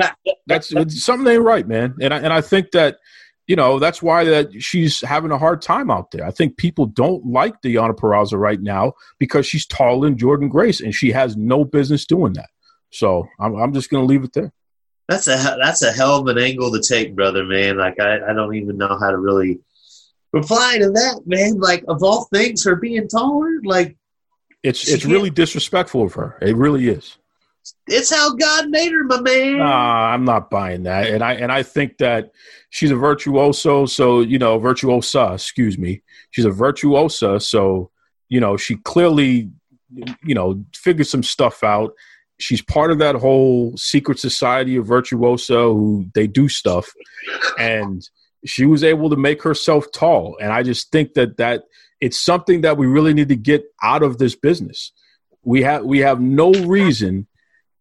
That's something ain't right, man. And I, and I think that – you know, that's why that she's having a hard time out there. I think people don't like Deonna Purrazzo right now because she's taller than Jordynne Grace, and she has no business doing that. So I'm, I'm just going to leave it there. That's a that's a hell of an angle to take, brother. Man, like I, I don't even know how to really reply to that, man. Like of all things, her being taller, like it's it's really disrespectful of her. It really is. It's how God made her, my man. Uh, I'm not buying that, and I and I think that she's a virtuoso. So you know, virtuosa. Excuse me. She's a virtuosa. So you know, she clearly, you know, figured some stuff out. She's part of that whole secret society of virtuoso who they do stuff, and she was able to make herself tall. And I just think that that it's something that we really need to get out of this business. We have we have no reason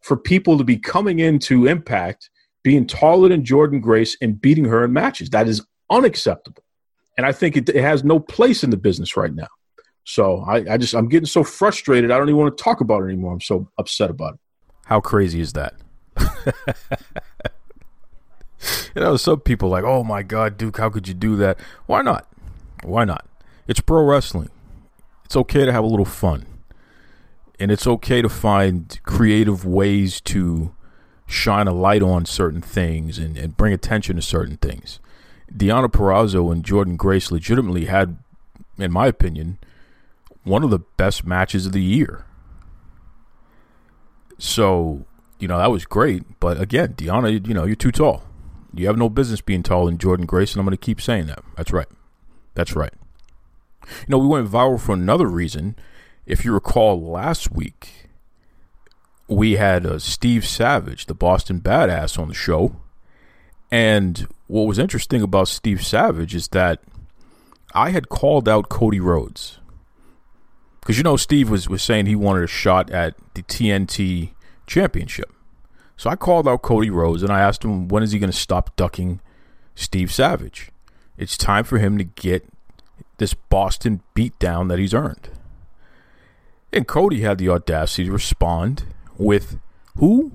for people to be coming into Impact being taller than Jordynne Grace and beating her in matches. That is unacceptable. And I think it, it has no place in the business right now. So I, I, just I'm getting so frustrated. I don't even want to talk about it anymore. I'm so upset about it. How crazy is that? [LAUGHS] you know, some people like, oh my God, Duke, how could you do that? Why not? Why not? It's pro wrestling. It's okay to have a little fun and it's okay to find creative ways to shine a light on certain things and, and bring attention to certain things. Deonna Purrazzo and Jordynne Grace legitimately had, in my opinion, one of the best matches of the year. So, you know, that was great. But again, Deonna, you know, you're too tall. You have no business being tall in Jordynne Grace, and I'm going to keep saying that. That's right. That's right. You know, we went viral for another reason if you recall last week, we had uh, Steve Savage, the Boston Badass, on the show. And what was interesting about Steve Savage is that I had called out Cody Rhodes. Because, you know, Steve was, was saying he wanted a shot at the TNT championship. So I called out Cody Rhodes and I asked him, when is he going to stop ducking Steve Savage? It's time for him to get this Boston beatdown that he's earned. And Cody had the audacity to respond with who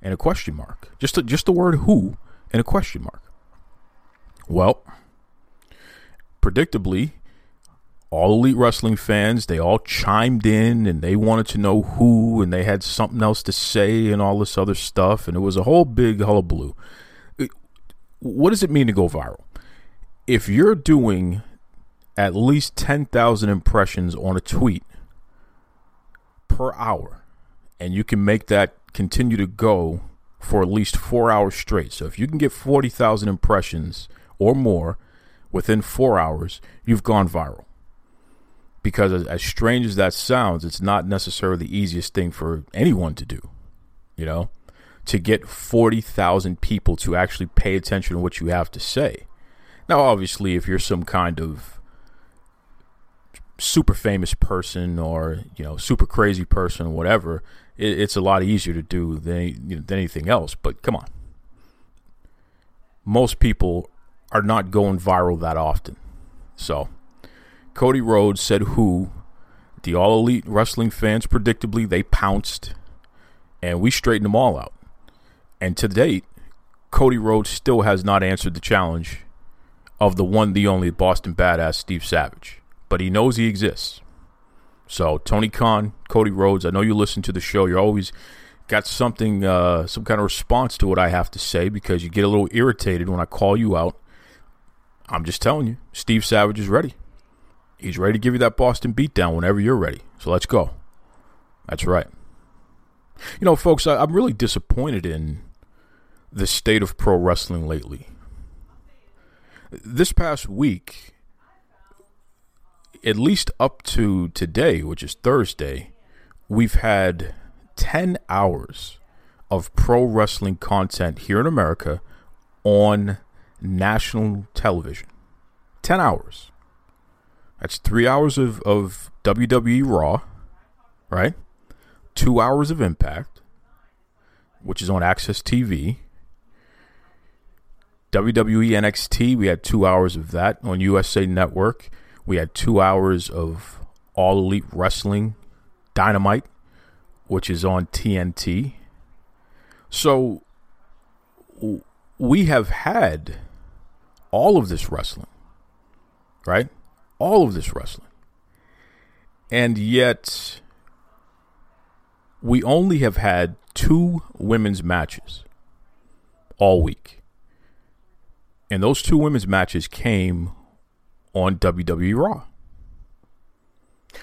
and a question mark. Just a, just the word who and a question mark. Well, predictably, all elite wrestling fans, they all chimed in and they wanted to know who and they had something else to say and all this other stuff and it was a whole big hullabaloo. what does it mean to go viral? If you're doing at least 10,000 impressions on a tweet per hour, and you can make that continue to go for at least four hours straight. So if you can get 40,000 impressions or more within four hours, you've gone viral. Because as, strange as that sounds, it's not necessarily the easiest thing for anyone to do, you know, to get 40,000 people to actually pay attention to what you have to say. Now, obviously, if you're some kind of super famous person or you know super crazy person or whatever, it, it's a lot easier to do than you know, than anything else. But come on, most people are not going viral that often. So, Cody Rhodes said, "Who?" The All Elite Wrestling fans, predictably, they pounced, and we straightened them all out. And to date, Cody Rhodes still has not answered the challenge of the one, the only Boston Badass, Steve Savage but he knows he exists. So Tony Khan, Cody Rhodes, I know you listen to the show. You're always got something, uh, some kind of response to what I have to say because you get a little irritated when I call you out. I'm just telling you, Steve Savage is ready. He's ready to give you that Boston beatdown whenever you're ready. So let's go. That's right. You know, folks, I, I'm really disappointed in the state of pro wrestling lately. This past week, at least up to today, which is Thursday, we've had 10 hours of pro wrestling content here in America on national television. 10 hours. That's three hours of, of WWE Raw, right? Two hours of Impact, which is on AXS TV. WWE NXT, we had two hours of that on USA Network. We had two hours of All Elite Wrestling Dynamite, which is on TNT. So we have had all of this wrestling, right? All of this wrestling. And yet, we only have had two women's matches all week. And those two women's matches came on WWE Raw,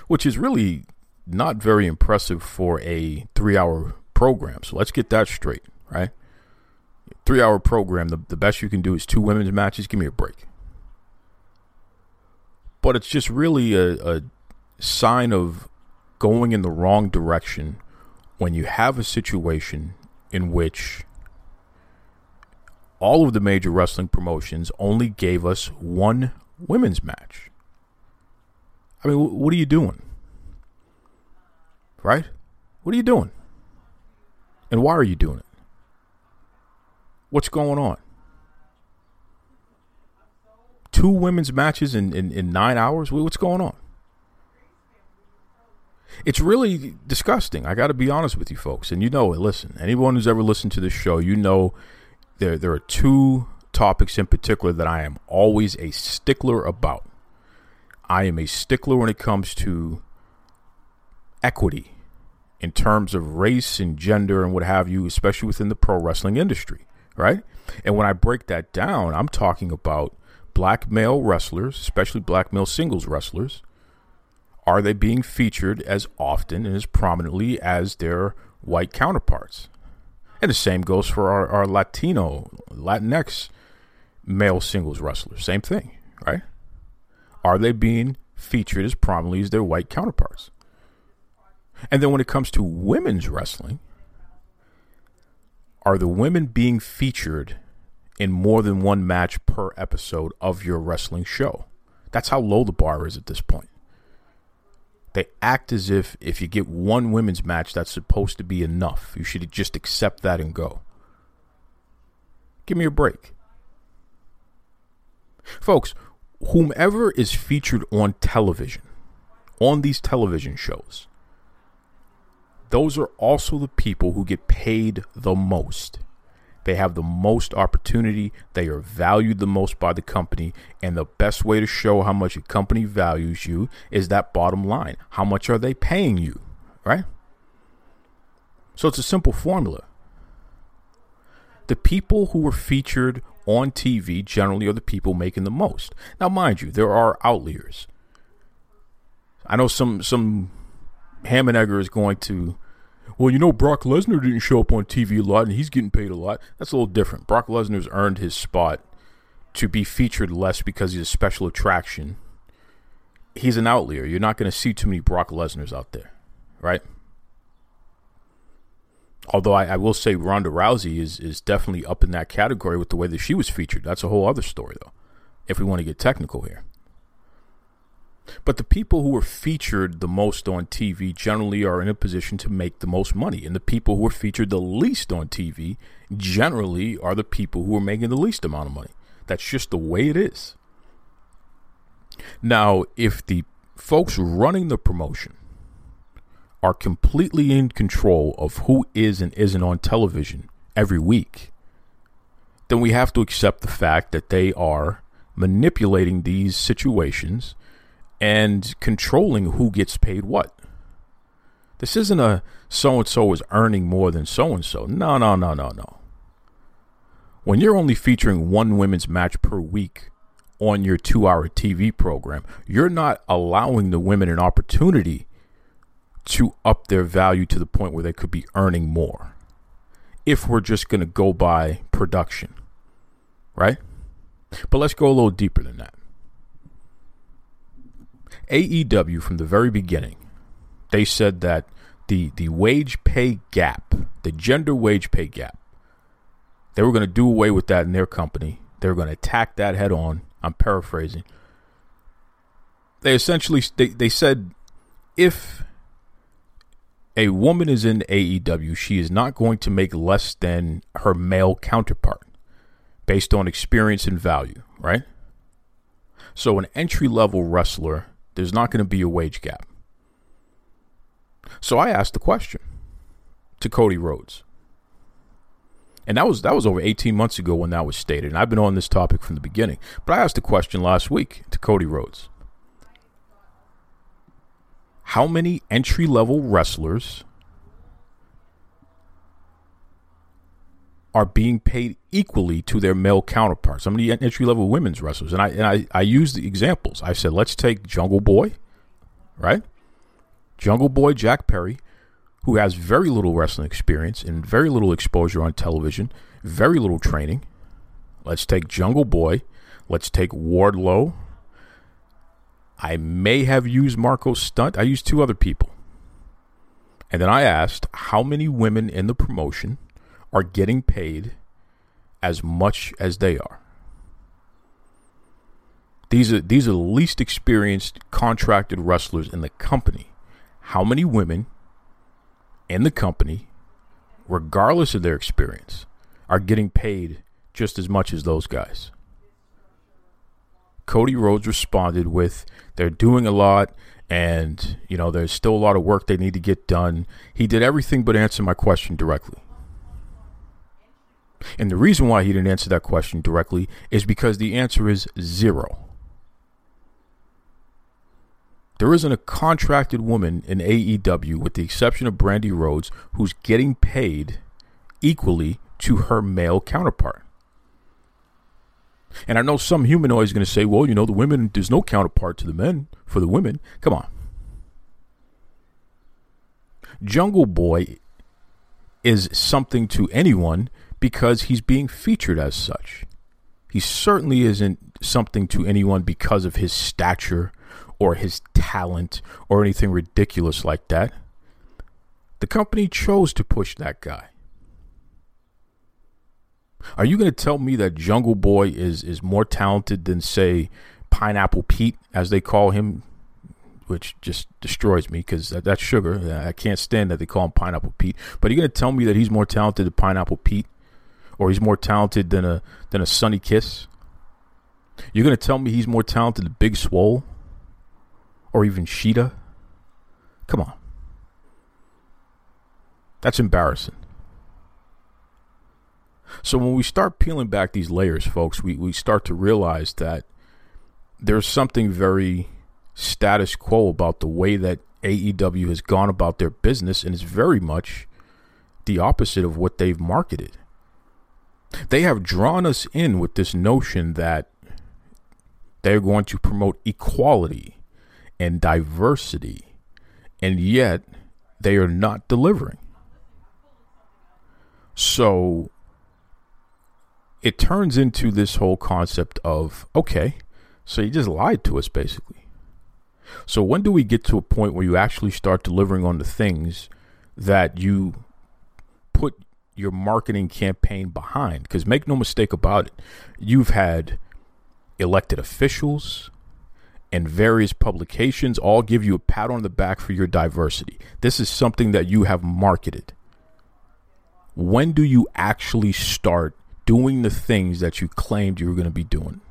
which is really not very impressive for a three hour program. So let's get that straight, right? Three hour program, the, the best you can do is two women's matches. Give me a break. But it's just really a, a sign of going in the wrong direction when you have a situation in which all of the major wrestling promotions only gave us one women's match. I mean, what are you doing? Right? What are you doing? And why are you doing it? What's going on? Two women's matches in, in, in nine hours? What's going on? It's really disgusting. I got to be honest with you folks. And you know it. Listen, anyone who's ever listened to this show, you know there, there are two topics in particular that I am always a stickler about. I am a stickler when it comes to equity in terms of race and gender and what have you, especially within the pro wrestling industry, right? And when I break that down, I'm talking about black male wrestlers, especially black male singles wrestlers. Are they being featured as often and as prominently as their white counterparts? And the same goes for our, our Latino, Latinx male singles wrestlers. Same thing, right? Are they being featured as prominently as their white counterparts? And then when it comes to women's wrestling, are the women being featured in more than one match per episode of your wrestling show? That's how low the bar is at this point. They act as if if you get one women's match, that's supposed to be enough. You should just accept that and go. Give me a break. Folks, whomever is featured on television, on these television shows, those are also the people who get paid the most. They have the most opportunity. They are valued the most by the company. And the best way to show how much a company values you is that bottom line. How much are they paying you? Right? So it's a simple formula. The people who were featured on TV generally are the people making the most. Now, mind you, there are outliers. I know some some ham and egger is going to, well, you know, Brock Lesnar didn't show up on TV a lot and he's getting paid a lot. That's a little different. Brock Lesnar's earned his spot to be featured less because he's a special attraction. He's an outlier. You're not going to see too many Brock Lesnar's out there, right? Although I, I, will say Ronda Rousey is is definitely up in that category with the way that she was featured. That's a whole other story, though, if we want to get technical here. But the people who are featured the most on TV generally are in a position to make the most money. And the people who are featured the least on TV generally are the people who are making the least amount of money. That's just the way it is. Now, if the folks running the promotion are completely in control of who is and isn't on television every week, then we have to accept the fact that they are manipulating these situations and controlling who gets paid what. This isn't a so and so is earning more than so and so. No, no, no, no, no. When you're only featuring one women's match per week on your two hour TV program, you're not allowing the women an opportunity to up their value to the point where they could be earning more. If we're just going to go by production, right? But let's go a little deeper than that. AEW, from the very beginning, they said that the, the wage pay gap, the gender wage pay gap, they were going to do away with that in their company. They were going to attack that head on. I'm paraphrasing. They essentially they, they said if a woman is in AEW, she is not going to make less than her male counterpart based on experience and value, right? So, an entry level wrestler, there's not going to be a wage gap. So, I asked the question to Cody Rhodes. And that was that was over 18 months ago when that was stated. And I've been on this topic from the beginning. But I asked the question last week to Cody Rhodes how many entry level wrestlers are being paid equally to their male counterparts? How many entry level women's wrestlers? And I and I, I used the examples. I said, let's take Jungle Boy, right? Jungle Boy Jack Perry, who has very little wrestling experience and very little exposure on television, very little training. Let's take Jungle Boy. Let's take Wardlow, I may have used Marko Stunt. I used two other people. And then I asked how many women in the promotion are getting paid as much as they are. These are these are the least experienced contracted wrestlers in the company. How many women in the company, regardless of their experience, are getting paid just as much as those guys? Cody Rhodes responded with, they're doing a lot and, you know, there's still a lot of work they need to get done. He did everything but answer my question directly. And the reason why he didn't answer that question directly is because the answer is zero. There isn't a contracted woman in AEW, with the exception of Brandi Rhodes, who's getting paid equally to her male counterpart. And I know some humanoid is going to say, well, you know, the women, there's no counterpart to the men for the women. Come on. Jungle Boy is something to anyone because he's being featured as such. He certainly isn't something to anyone because of his stature or his talent or anything ridiculous like that. The company chose to push that guy. Are you going to tell me that Jungle Boy is is more talented than say Pineapple Pete, as they call him, which just destroys me because that, that's sugar. I can't stand that they call him Pineapple Pete. But are you going to tell me that he's more talented than Pineapple Pete, or he's more talented than a than a Sonny Kiss? You're going to tell me he's more talented than Big Swole, or even Shida? Come on, that's embarrassing. So when we start peeling back these layers, folks, we, we start to realize that there's something very status quo about the way that AEW has gone about their business, and it's very much the opposite of what they've marketed. They have drawn us in with this notion that they're going to promote equality and diversity, and yet they are not delivering. So it turns into this whole concept of okay, so you just lied to us basically. So when do we get to a point where you actually start delivering on the things that you put your marketing campaign behind? Because make no mistake about it, you've had elected officials and various publications all give you a pat on the back for your diversity. This is something that you have marketed. When do you actually start doing the things that you claimed you were going to be doing?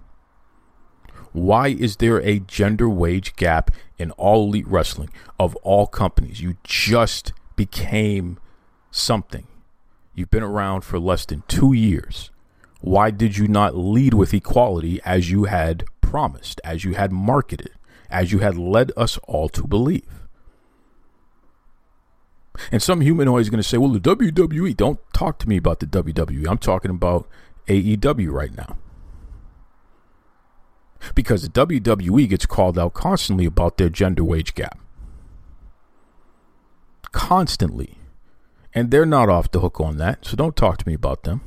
Why is there a gender wage gap in all elite wrestling of all companies? You just became something. You've been around for less than two years. Why did you not lead with equality as you had promised, as you had marketed, as you had led us all to believe? And some humanoid is going to say, well, the WWE, don't talk to me about the WWE. I'm talking about AEW right now. Because the WWE gets called out constantly about their gender wage gap. Constantly. And they're not off the hook on that, so don't talk to me about them.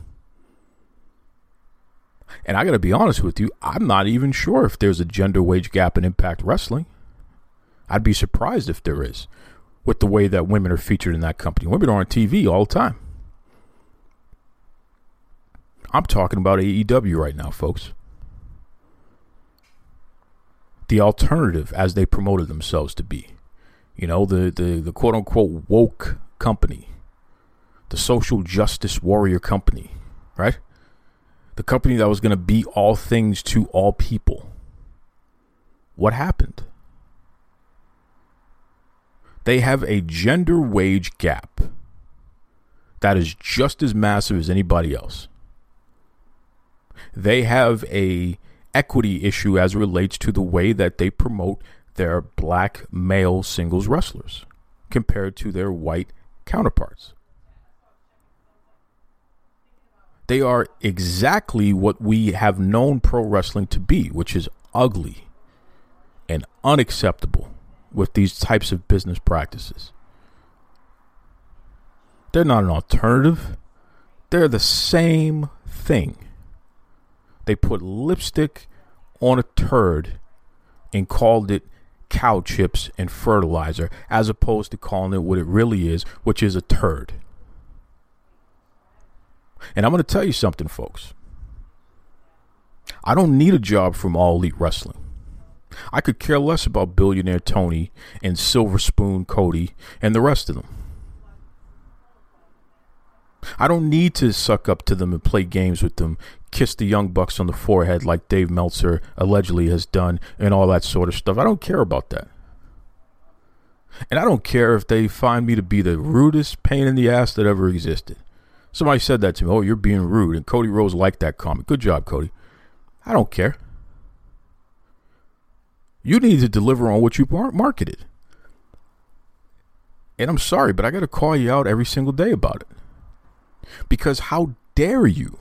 And I got to be honest with you, I'm not even sure if there's a gender wage gap in Impact Wrestling. I'd be surprised if there is, with the way that women are featured in that company. Women are on TV all the time. I'm talking about AEW right now, folks. The alternative, as they promoted themselves to be, you know, the the, the quote unquote woke company, the social justice warrior company, right? the company that was going to be all things to all people. What happened? They have a gender wage gap that is just as massive as anybody else. They have a equity issue as relates to the way that they promote their black male singles wrestlers compared to their white counterparts. They are exactly what we have known pro wrestling to be, which is ugly and unacceptable with these types of business practices. They're not an alternative, they're the same thing. They put lipstick on a turd and called it cow chips and fertilizer, as opposed to calling it what it really is, which is a turd. And I'm going to tell you something, folks. I don't need a job from All Elite Wrestling. I could care less about Billionaire Tony and Silver Spoon Cody and the rest of them. I don't need to suck up to them and play games with them, kiss the young bucks on the forehead like Dave Meltzer allegedly has done, and all that sort of stuff. I don't care about that. And I don't care if they find me to be the rudest pain in the ass that ever existed. Somebody said that to me. Oh, you're being rude. And Cody Rhodes liked that comment. Good job, Cody. I don't care. You need to deliver on what you marketed. And I'm sorry, but I got to call you out every single day about it. Because how dare you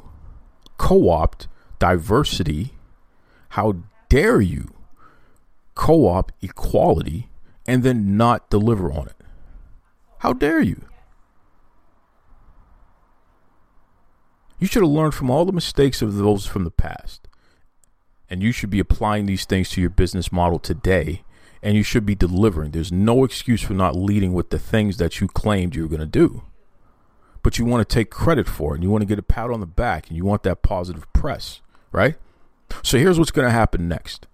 co opt diversity? How dare you co opt equality and then not deliver on it? How dare you? You should have learned from all the mistakes of those from the past. And you should be applying these things to your business model today. And you should be delivering. There's no excuse for not leading with the things that you claimed you were going to do. But you want to take credit for it. And you want to get a pat on the back. And you want that positive press, right? So here's what's going to happen next.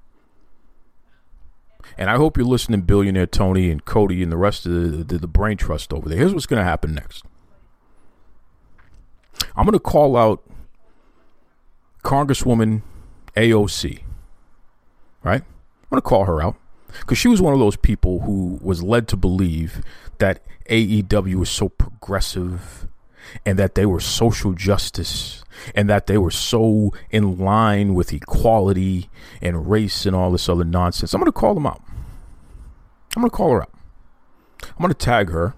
And I hope you're listening, billionaire Tony and Cody and the rest of the, the, the brain trust over there. Here's what's going to happen next. I'm going to call out Congresswoman AOC, right? I'm going to call her out because she was one of those people who was led to believe that AEW was so progressive and that they were social justice and that they were so in line with equality and race and all this other nonsense. I'm going to call them out. I'm going to call her out. I'm going to tag her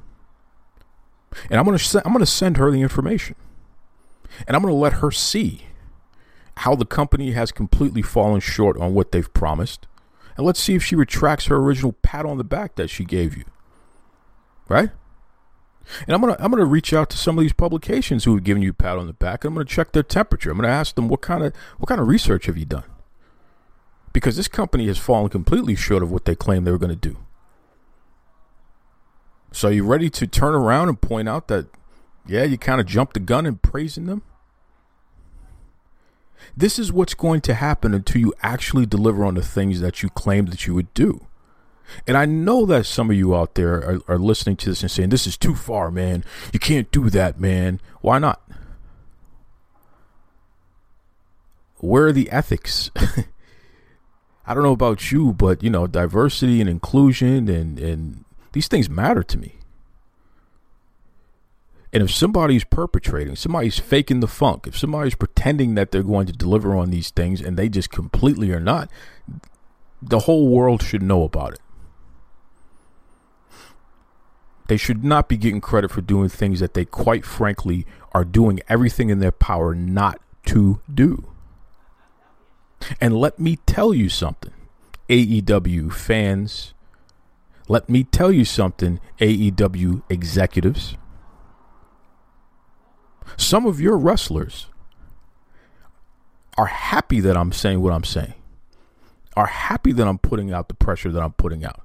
and I'm going to I'm going to send her the information And I'm going to let her see how the company has completely fallen short on what they've promised. And let's see if she retracts her original pat on the back that she gave you. Right? And I'm gonna I'm gonna reach out to some of these publications who have given you pat on the back. And I'm gonna check their temperature. I'm gonna ask them what kind of what kind of research have you done? Because this company has fallen completely short of what they claimed they were to do. So are you ready to turn around and point out that yeah, you kind of jumped the gun in praising them? This is what's going to happen until you actually deliver on the things that you claimed that you would do. And I know that some of you out there are, are listening to this and saying, This is too far, man. You can't do that, man. Why not? Where are the ethics? [LAUGHS] I don't know about you, but you know, diversity and inclusion and, and these things matter to me. And if somebody's perpetrating, somebody's faking the funk, if somebody's pretending that they're going to deliver on these things and they just completely are not, the whole world should know about it. They should not be getting credit for doing things that they quite frankly are doing everything in their power not to do. And let me tell you something, AEW fans. Let me tell you something, AEW executives. Some of your wrestlers are happy that I'm saying what I'm saying, are happy that I'm putting out the pressure that I'm putting out.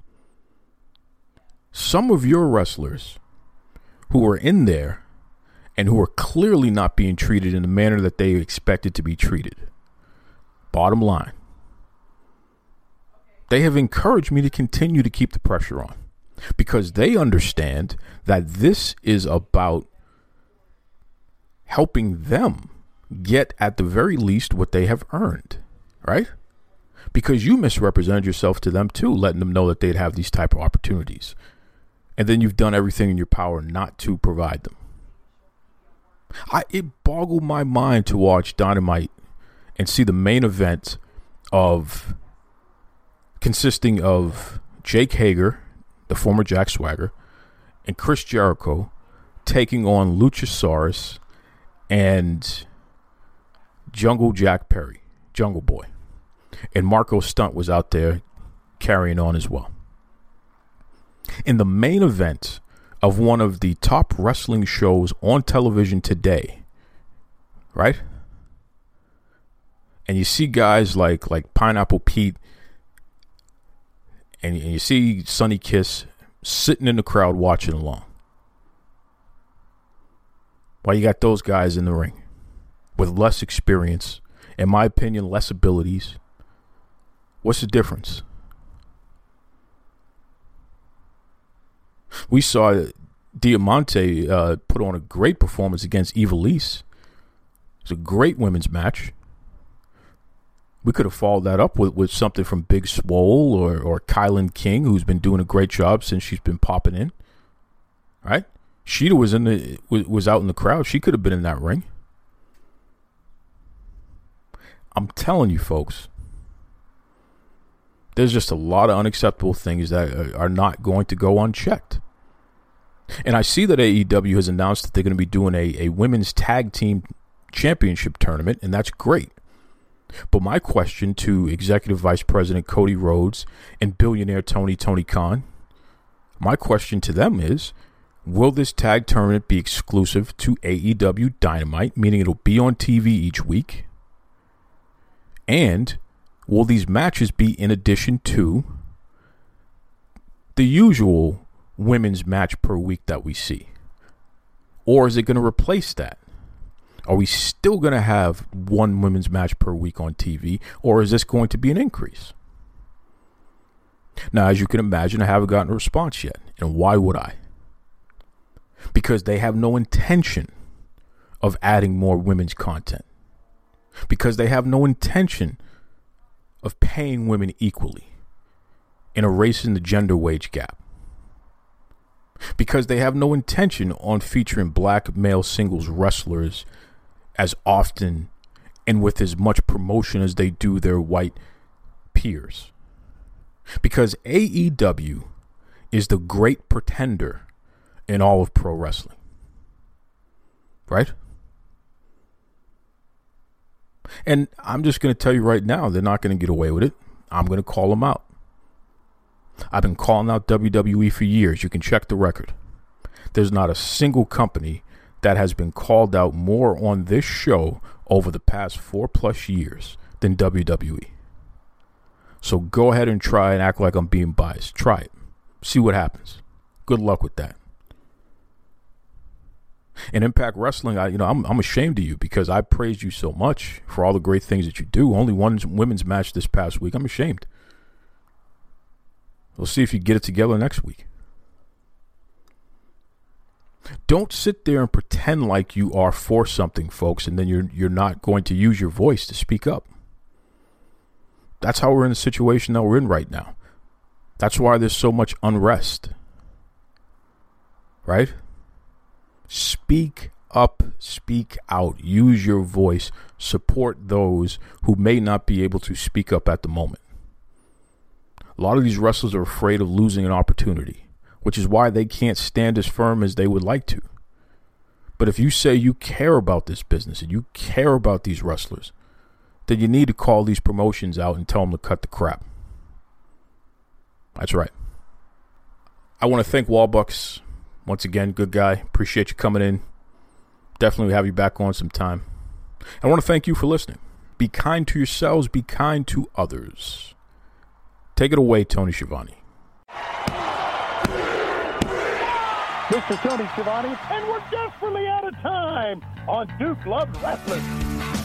Some of your wrestlers who are in there and who are clearly not being treated in the manner that they expected to be treated. Bottom line, they have encouraged me to continue to keep the pressure on because they understand that this is about helping them get at the very least what they have earned, right? Because you misrepresented yourself to them too, letting them know that they'd have these type of opportunities. And then you've done everything in your power not to provide them. I it boggled my mind to watch Dynamite and see the main event of consisting of Jake Hager, the former Jack Swagger, and Chris Jericho taking on Luchasaurus and Jungle Jack Perry, Jungle Boy. And Marko Stunt was out there carrying on as well. In the main event of one of the top wrestling shows on television today, right? And you see guys like like Pineapple Pete and, and you see Sonny Kiss sitting in the crowd watching along. Why you got those guys in the ring with less experience, in my opinion, less abilities? What's the difference? We saw Diamante uh, put on a great performance against Ivelisse. It was a great women's match. We could have followed that up with, with something from Big Swole or, or Kilynn King, who's been doing a great job since she's been popping in. Right? Shida was in the was out in the crowd. She could have been in that ring. I'm telling you, folks. There's just a lot of unacceptable things that uh, are not going to go unchecked. And I see that AEW has announced that they're going to be doing a, a women's tag team championship tournament, and that's great. But my question to Executive Vice President Cody Rhodes and billionaire Tony Tony Khan, my question to them is Will this tag tournament be exclusive to AEW Dynamite, meaning it'll be on TV each week? And will these matches be in addition to the usual women's match per week that we see? Or is it going to replace that? Are we still going to have one women's match per week on TV, or is this going to be an increase? Now, as you can imagine, I haven't gotten a response yet. And why would I? Because they have no intention of adding more women's content, because they have no intention of paying women equally and erasing the gender wage gap, because they have no intention on featuring black male singles wrestlers as often and with as much promotion as they do their white peers. Because AEW is the great pretender in all of pro wrestling. Right? And I'm just going to tell you right now, they're not going to get away with it. I'm going to call them out. I've been calling out WWE for years. You can check the record. There's not a single company that has been called out more on this show over the past four plus years than WWE. So go ahead and try and act like I'm being biased. Try it. See what happens. Good luck with that. In Impact Wrestling, I you know I'm I'm ashamed of you because I praised you so much for all the great things that you do. Only one women's match this past week. I'm ashamed. We'll see if you get it together next week. Don't sit there and pretend like you are for something, folks, and then you're you're not going to use your voice to speak up. That's how we're in the situation that we're in right now. That's why there's so much unrest. Right? Speak up, speak out, use your voice, support those who may not be able to speak up at the moment. A lot of these wrestlers are afraid of losing an opportunity, which is why they can't stand as firm as they would like to. But if you say you care about this business and you care about these wrestlers, then you need to call these promotions out and tell them to cut the crap. That's right. I want to thank Walbucks once again, good guy. Appreciate you coming in. Definitely have you back on some time. I want to thank you for listening. Be kind to yourselves, be kind to others. Take it away, Tony Schiavone. Mr. Tony Schiavone, and we're desperately out of time on Duke Loves Wrestling.